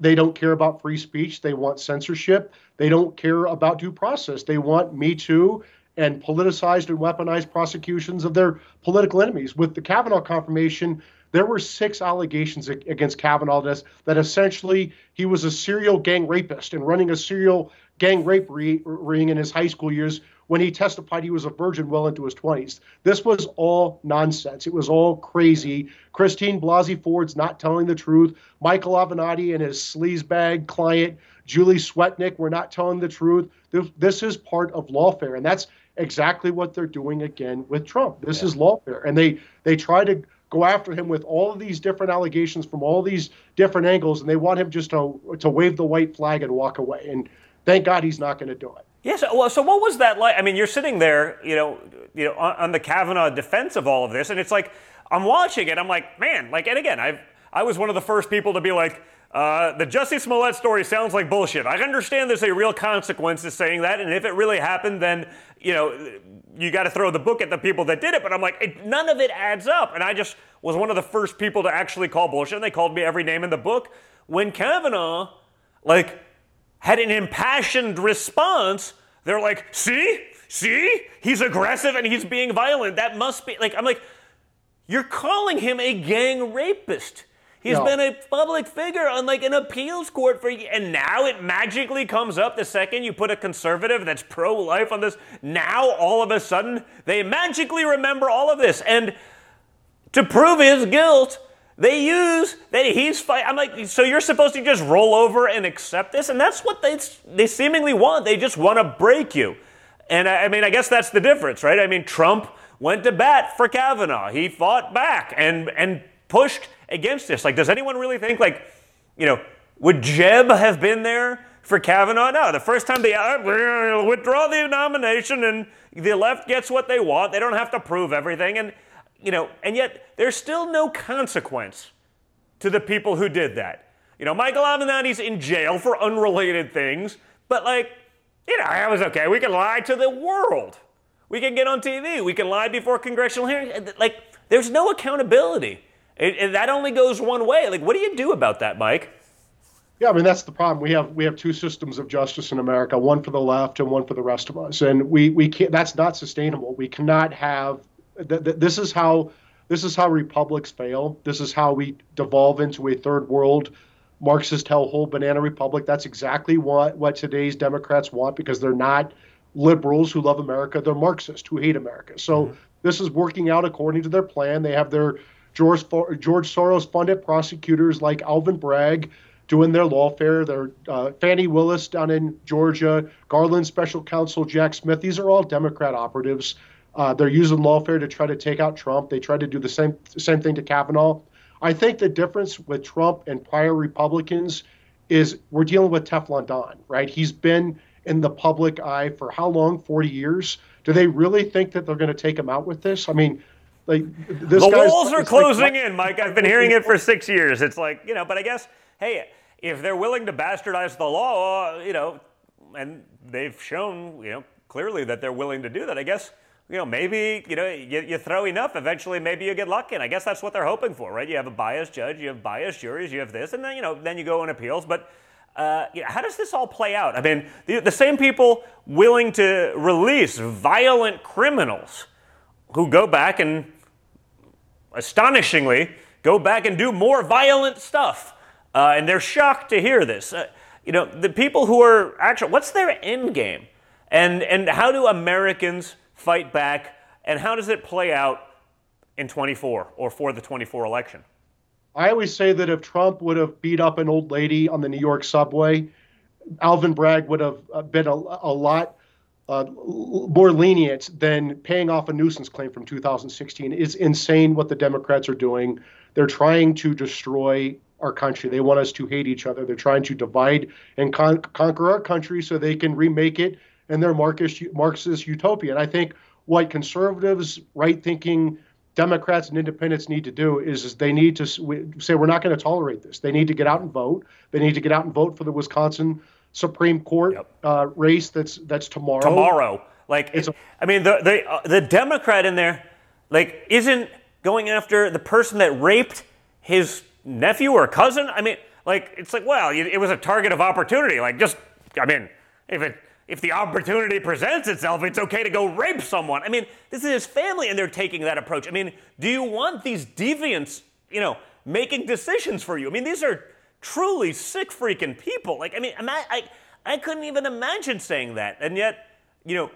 they don't care about free speech. They want censorship. They don't care about due process. They want Me Too and politicized and weaponized prosecutions of their political enemies. With the Kavanaugh confirmation, there were six allegations against Kavanaugh that, essentially he was a serial gang rapist and running a serial gang rape re- ring in his high school years when he testified he was a virgin well into his 20s. This was all nonsense. It was all crazy. Christine Blasey Ford's not telling the truth. Michael Avenatti and his sleazebag client, Julie Swetnick, were not telling the truth. This, this is part of lawfare. And that's exactly what they're doing again with Trump. This yeah. is lawfare, and they they try to go after him with all of these different allegations from all these different angles, and they want him just to to wave the white flag and walk away. And thank God he's not going to do it. Yes. Yeah, so, well, so what was that like? I mean, you're sitting there, you know, you know, on, on the Kavanaugh defense of all of this, and it's like I'm watching it. I'm like, man, like, and again, I've I was one of the first people to be like, Uh, the Jussie Smollett story sounds like bullshit. I understand there's a real consequence to saying that, and if it really happened, then you know you got to throw the book at the people that did it. But I'm like, it, none of it adds up. And I just was one of the first people to actually call bullshit. And they called me every name in the book when Kavanaugh, like, had an impassioned response. They're like, see, see, he's aggressive and he's being violent. That must be like, I'm like, you're calling him a gang rapist. He's No. been a public figure on like an appeals court for and now it magically comes up the second you put a conservative that's pro-life on this. Now all of a sudden they magically remember all of this and to prove his guilt, they use that he's fight. I'm like, so you're supposed to just roll over and accept this, and that's what they they seemingly want. They just want to break you, and I, I mean, I guess that's the difference, right? I mean, Trump went to bat for Kavanaugh. He fought back and and pushed against this. Like, does anyone really think like, you know, would Jeb have been there? For Kavanaugh, no. The first time they uh, withdraw the nomination and the left gets what they want, they don't have to prove everything. And you know, and yet there's still no consequence to the people who did that. You know, Michael Avenatti's in jail for unrelated things, but like, you know, that was okay. We can lie to the world. We can get on TV. We can lie before congressional hearings. Like, there's no accountability. It, it- that only goes one way. Like, what do you do about that, Mike? Yeah, I mean that's the problem. We have we have two systems of justice in America, one for the left and one for the rest of us, and we we can't. That's not sustainable. We cannot have. Th- th- this is how this is how republics fail. This is how we devolve into a third world Marxist hellhole banana republic. That's exactly what what today's Democrats want because they're not liberals who love America. They're Marxists who hate America. So mm-hmm. this is working out according to their plan. They have their George George Soros funded prosecutors like Alvin Bragg doing their lawfare. Their uh, Fani Willis down in Georgia, Garland Special Counsel Jack Smith. These are all Democrat operatives. Uh, they're using lawfare to try to take out Trump. They tried to do the same same thing to Kavanaugh. I think the difference with Trump and prior Republicans is we're dealing with Teflon Don, right? He's been in the public eye for how long? 40 years. Do they really think that they're going to take him out with this? I mean, like this the walls are it's like- closing in, Mike. I've been hearing it for six years. It's like, you know, but I guess, hey, if they're willing to bastardize the law, you know, and they've shown, you know, clearly that they're willing to do that, I guess, you know, maybe, you know, you, you throw enough, eventually maybe you get lucky. And I guess that's what they're hoping for, right? You have a biased judge, you have biased juries, you have this, and then, you know, then you go in appeals. But uh, you know, how does this all play out? I mean, the, the same people willing to release violent criminals who go back and astonishingly, go back and do more violent stuff. Uh, and they're shocked to hear this. Uh, you know, the people who are actually, what's their end game? And, and how do Americans fight back? And how does it play out in 24 or for the 24 election? I always say that if Trump would have beat up an old lady on the New York subway, Alvin Bragg would have uh, been a, a lot uh, more lenient than paying off a nuisance claim from 2016. It's insane what the Democrats are doing. They're trying to destroy our country. They want us to hate each other. They're trying to divide and con- conquer our country so they can remake it in their Marxist, Marxist utopia. And I think what conservatives, right thinking Democrats and independents need to do is, is they need to say we're not going to tolerate this. They need to get out and vote. They need to get out and vote for the Wisconsin Supreme Court Yep. uh, race that's that's tomorrow. tomorrow. Like, It's a- I mean, the the uh, the Democrat in there, like, isn't going after the person that raped his nephew or cousin. I mean, like, it's like, well, it it was a target of opportunity. Like, just, I mean, if it if the opportunity presents itself, it's okay to go rape someone. I mean, this is his family, and they're taking that approach. I mean, do you want these deviants, you know, making decisions for you? I mean, these are truly sick freaking people. Like, I mean, ima- I, I couldn't even imagine saying that. And yet, you know,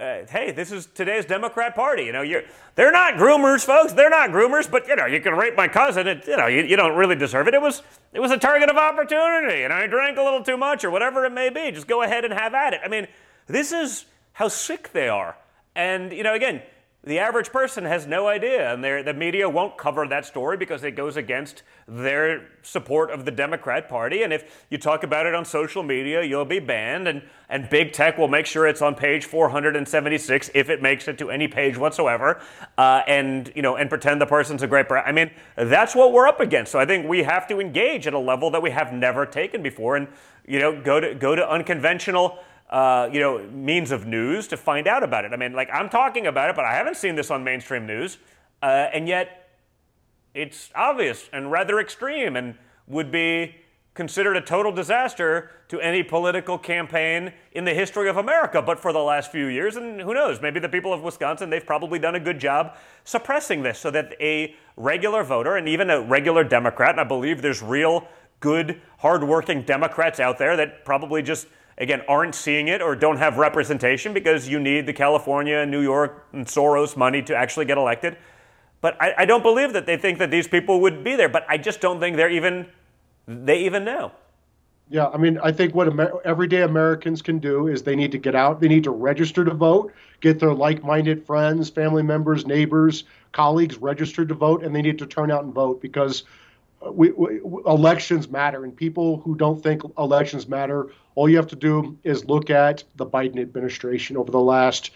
uh, hey, this is today's Democrat Party. You know, you're, they're not groomers, folks. They're not groomers, but you know, you can rape my cousin. You know, you, you don't really deserve it. It was, it was a target of opportunity, and I drank a little too much, or whatever it may be. Just go ahead and have at it. I mean, this is how sick they are. And you know, again, the average person has no idea, and the media won't cover that story because it goes against their support of the Democrat Party. And if you talk about it on social media, you'll be banned, and, and big tech will make sure it's on page 476 if it makes it to any page whatsoever, uh, and you know, and pretend the person's a great. I mean, that's what we're up against. So I think we have to engage at a level that we have never taken before, and you know, go to go to unconventional uh, you know, means of news to find out about it. I mean, like I'm talking about it, but I haven't seen this on mainstream news, uh, and yet it's obvious and rather extreme, and would be considered a total disaster to any political campaign in the history of America. But for the last few years, and who knows, maybe the people of Wisconsin, they've probably done a good job suppressing this so that a regular voter and even a regular Democrat, and I believe there's real good, hardworking Democrats out there that probably just again, aren't seeing it or don't have representation because you need the California, New York, and Soros money to actually get elected. But I, I don't believe that they think that these people would be there. But I just don't think they're even they even know. Yeah, I mean, I think what Amer- everyday Americans can do is they need to get out, they need to register to vote, get their like minded friends, family members, neighbors, colleagues registered to vote, and they need to turn out and vote because we, we, elections matter, and people who don't think elections matter, all you have to do is look at the Biden administration over the last,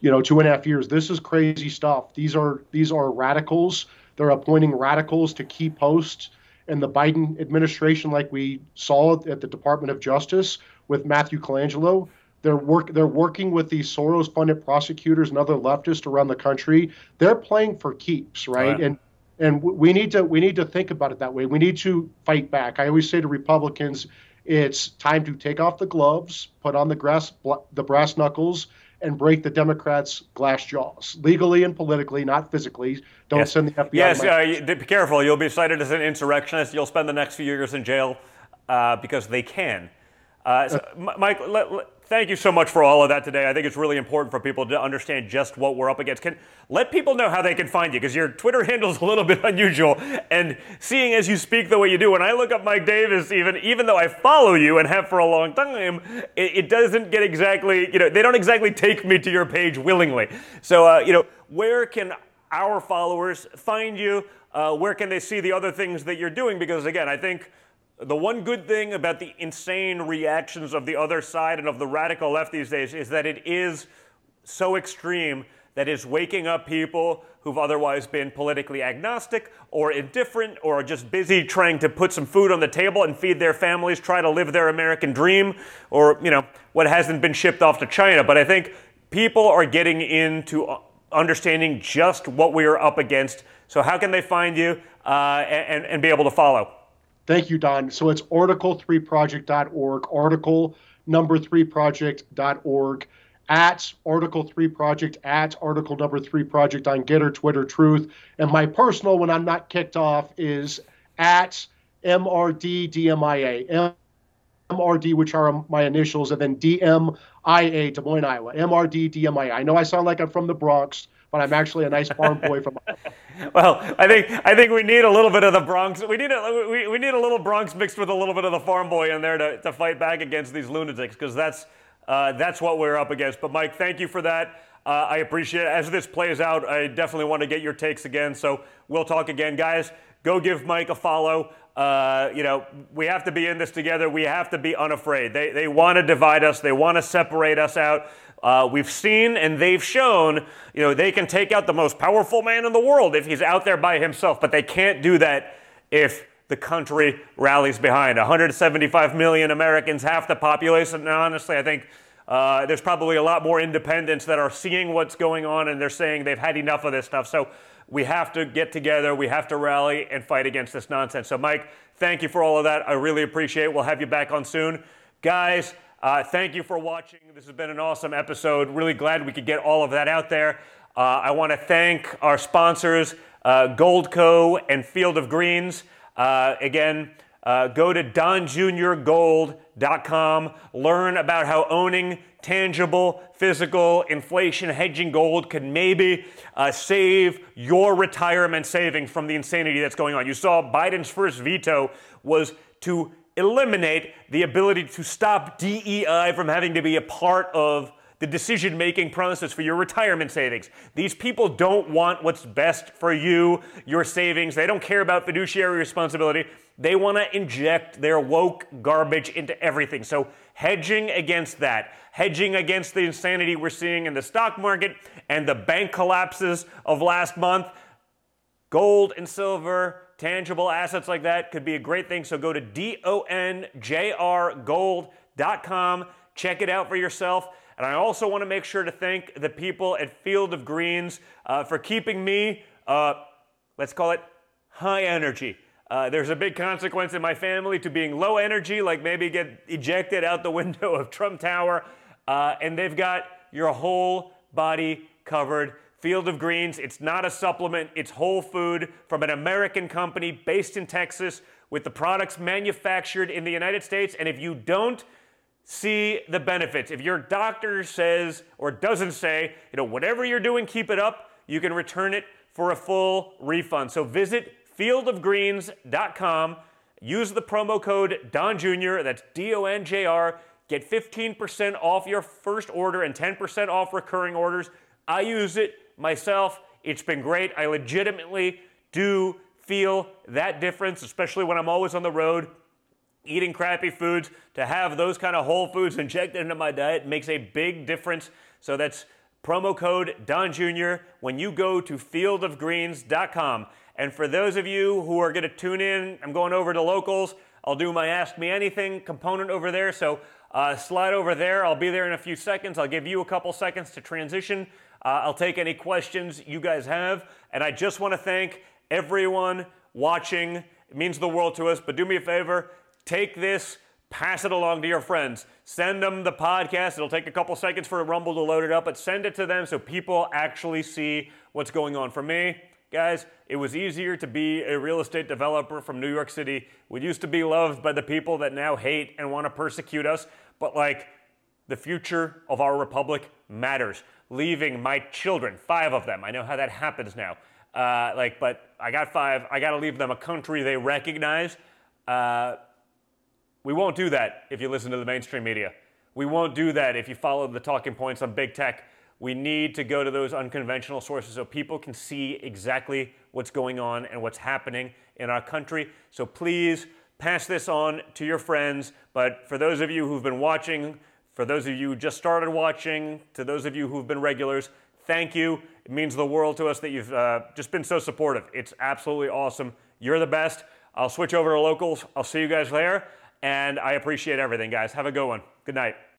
you know, two and a half years. This is crazy stuff. These are these are radicals. They're appointing radicals to key posts in the Biden administration, like we saw at the Department of Justice with Matthew Colangelo. They're work they're working with these Soros-funded prosecutors and other leftists around the country. They're playing for keeps, right? right. And and we need to we need to think about it that way. We need to fight back. I always say to Republicans, it's time to take off the gloves, put on the grass the brass knuckles, and break the Democrats' glass jaws, legally and politically, not physically. Don't yes. send the FBI. Yes, uh, be careful. You'll be cited as an insurrectionist. You'll spend the next few years in jail uh, because they can. Uh, so, Mike, let, let, thank you so much for all of that today. I think it's really important for people to understand just what we're up against. Can let people know how they can find you because your Twitter [LAUGHS] handle is a little bit unusual. And seeing as you speak the way you do, when I look up Mike Davis, even even though I follow you and have for a long time, it, it doesn't get exactly you know they don't exactly take me to your page willingly. So uh, you know where can our followers find you? Uh, where can they see the other things that you're doing? Because again, I think the one good thing about the insane reactions of the other side and of the radical left these days is that it is so extreme that is waking up people who've otherwise been politically agnostic or indifferent or just busy trying to put some food on the table and feed their families, try to live their American dream, or you know what hasn't been shipped off to China. But I think people are getting into understanding just what we are up against. So how can they find you uh, and, and be able to follow? Thank you, Don. So it's article3project.org, article number 3project.org, at article 3 project, at article number 3 project on Gettr, Twitter, Truth. And my personal, when I'm not kicked off, is at MRDDMIA. MRD, which are my initials, and then DMIA, Des Moines, Iowa. MRD, DMIA. I know I sound like I'm from the Bronx but I'm actually a nice farm boy from. [LAUGHS] well, I think I think we need a little bit of the Bronx. We need a we, we need a little Bronx mixed with a little bit of the farm boy in there to, to fight back against these lunatics because that's uh, that's what we're up against. But Mike, thank you for that. Uh, I appreciate it. As this plays out, I definitely want to get your takes again. So we'll talk again, guys. Go give Mike a follow. Uh, you know, we have to be in this together. We have to be unafraid. They, they want to divide us. They want to separate us out. Uh, we've seen and they've shown, you know, they can take out the most powerful man in the world if he's out there by himself, but they can't do that if the country rallies behind. 175 million Americans, half the population. And honestly, I think uh, there's probably a lot more independents that are seeing what's going on and they're saying they've had enough of this stuff. So we have to get together, we have to rally and fight against this nonsense. So, Mike, thank you for all of that. I really appreciate it. We'll have you back on soon. Guys, uh, thank you for watching. This has been an awesome episode. Really glad we could get all of that out there. Uh, I want to thank our sponsors, uh, Goldco and Field of Greens. Uh, again, uh, go to donjuniorgold.com. Learn about how owning tangible, physical, inflation hedging gold can maybe uh, save your retirement savings from the insanity that's going on. You saw Biden's first veto was to eliminate the ability to stop DEI from having to be a part of the decision making process for your retirement savings. These people don't want what's best for you, your savings. They don't care about fiduciary responsibility. They want to inject their woke garbage into everything. So, hedging against that, hedging against the insanity we're seeing in the stock market and the bank collapses of last month, gold and silver, tangible assets like that could be a great thing. So, go to donjrgold.com, check it out for yourself. And I also want to make sure to thank the people at Field of Greens uh, for keeping me, uh, let's call it high energy. Uh, there's a big consequence in my family to being low energy, like maybe get ejected out the [LAUGHS] window of Trump Tower. Uh, and they've got your whole body covered. Field of Greens, it's not a supplement, it's whole food from an American company based in Texas with the products manufactured in the United States. And if you don't, see the benefits. If your doctor says or doesn't say, you know, whatever you're doing, keep it up, you can return it for a full refund. So visit fieldofgreens.com, use the promo code Don Jr., that's D O N J R, get 15% off your first order and 10% off recurring orders. I use it myself. It's been great. I legitimately do feel that difference, especially when I'm always on the road eating crappy foods, to have those kind of whole foods injected into my diet makes a big difference. So that's promo code Don Jr. when you go to fieldofgreens.com. And for those of you who are going to tune in, I'm going over to locals. I'll do my Ask Me Anything component over there. So uh, slide over there. I'll be there in a few seconds. I'll give you a couple seconds to transition. Uh, I'll take any questions you guys have. And I just want to thank everyone watching. It means the world to us. But do me a favor Take this, pass it along to your friends. Send them the podcast. It'll take a couple seconds for a Rumble to load it up, but send it to them so people actually see what's going on. For me, guys, it was easier to be a real estate developer from New York City. We used to be loved by the people that now hate and want to persecute us, but like, the future of our republic matters. Leaving my children, five of them, I know how that happens now. Uh, like, but I got five. I got to leave them a country they recognize. Uh, we won't do that if you listen to the mainstream media. We won't do that if you follow the talking points on big tech. We need to go to those unconventional sources so people can see exactly what's going on and what's happening in our country. So please pass this on to your friends. But for those of you who've been watching, for those of you who just started watching, to those of you who've been regulars, thank you. It means the world to us that you've uh, just been so supportive. It's absolutely awesome. You're the best. I'll switch over to locals. I'll see you guys there. And I appreciate everything, guys. Have a good one. Good night.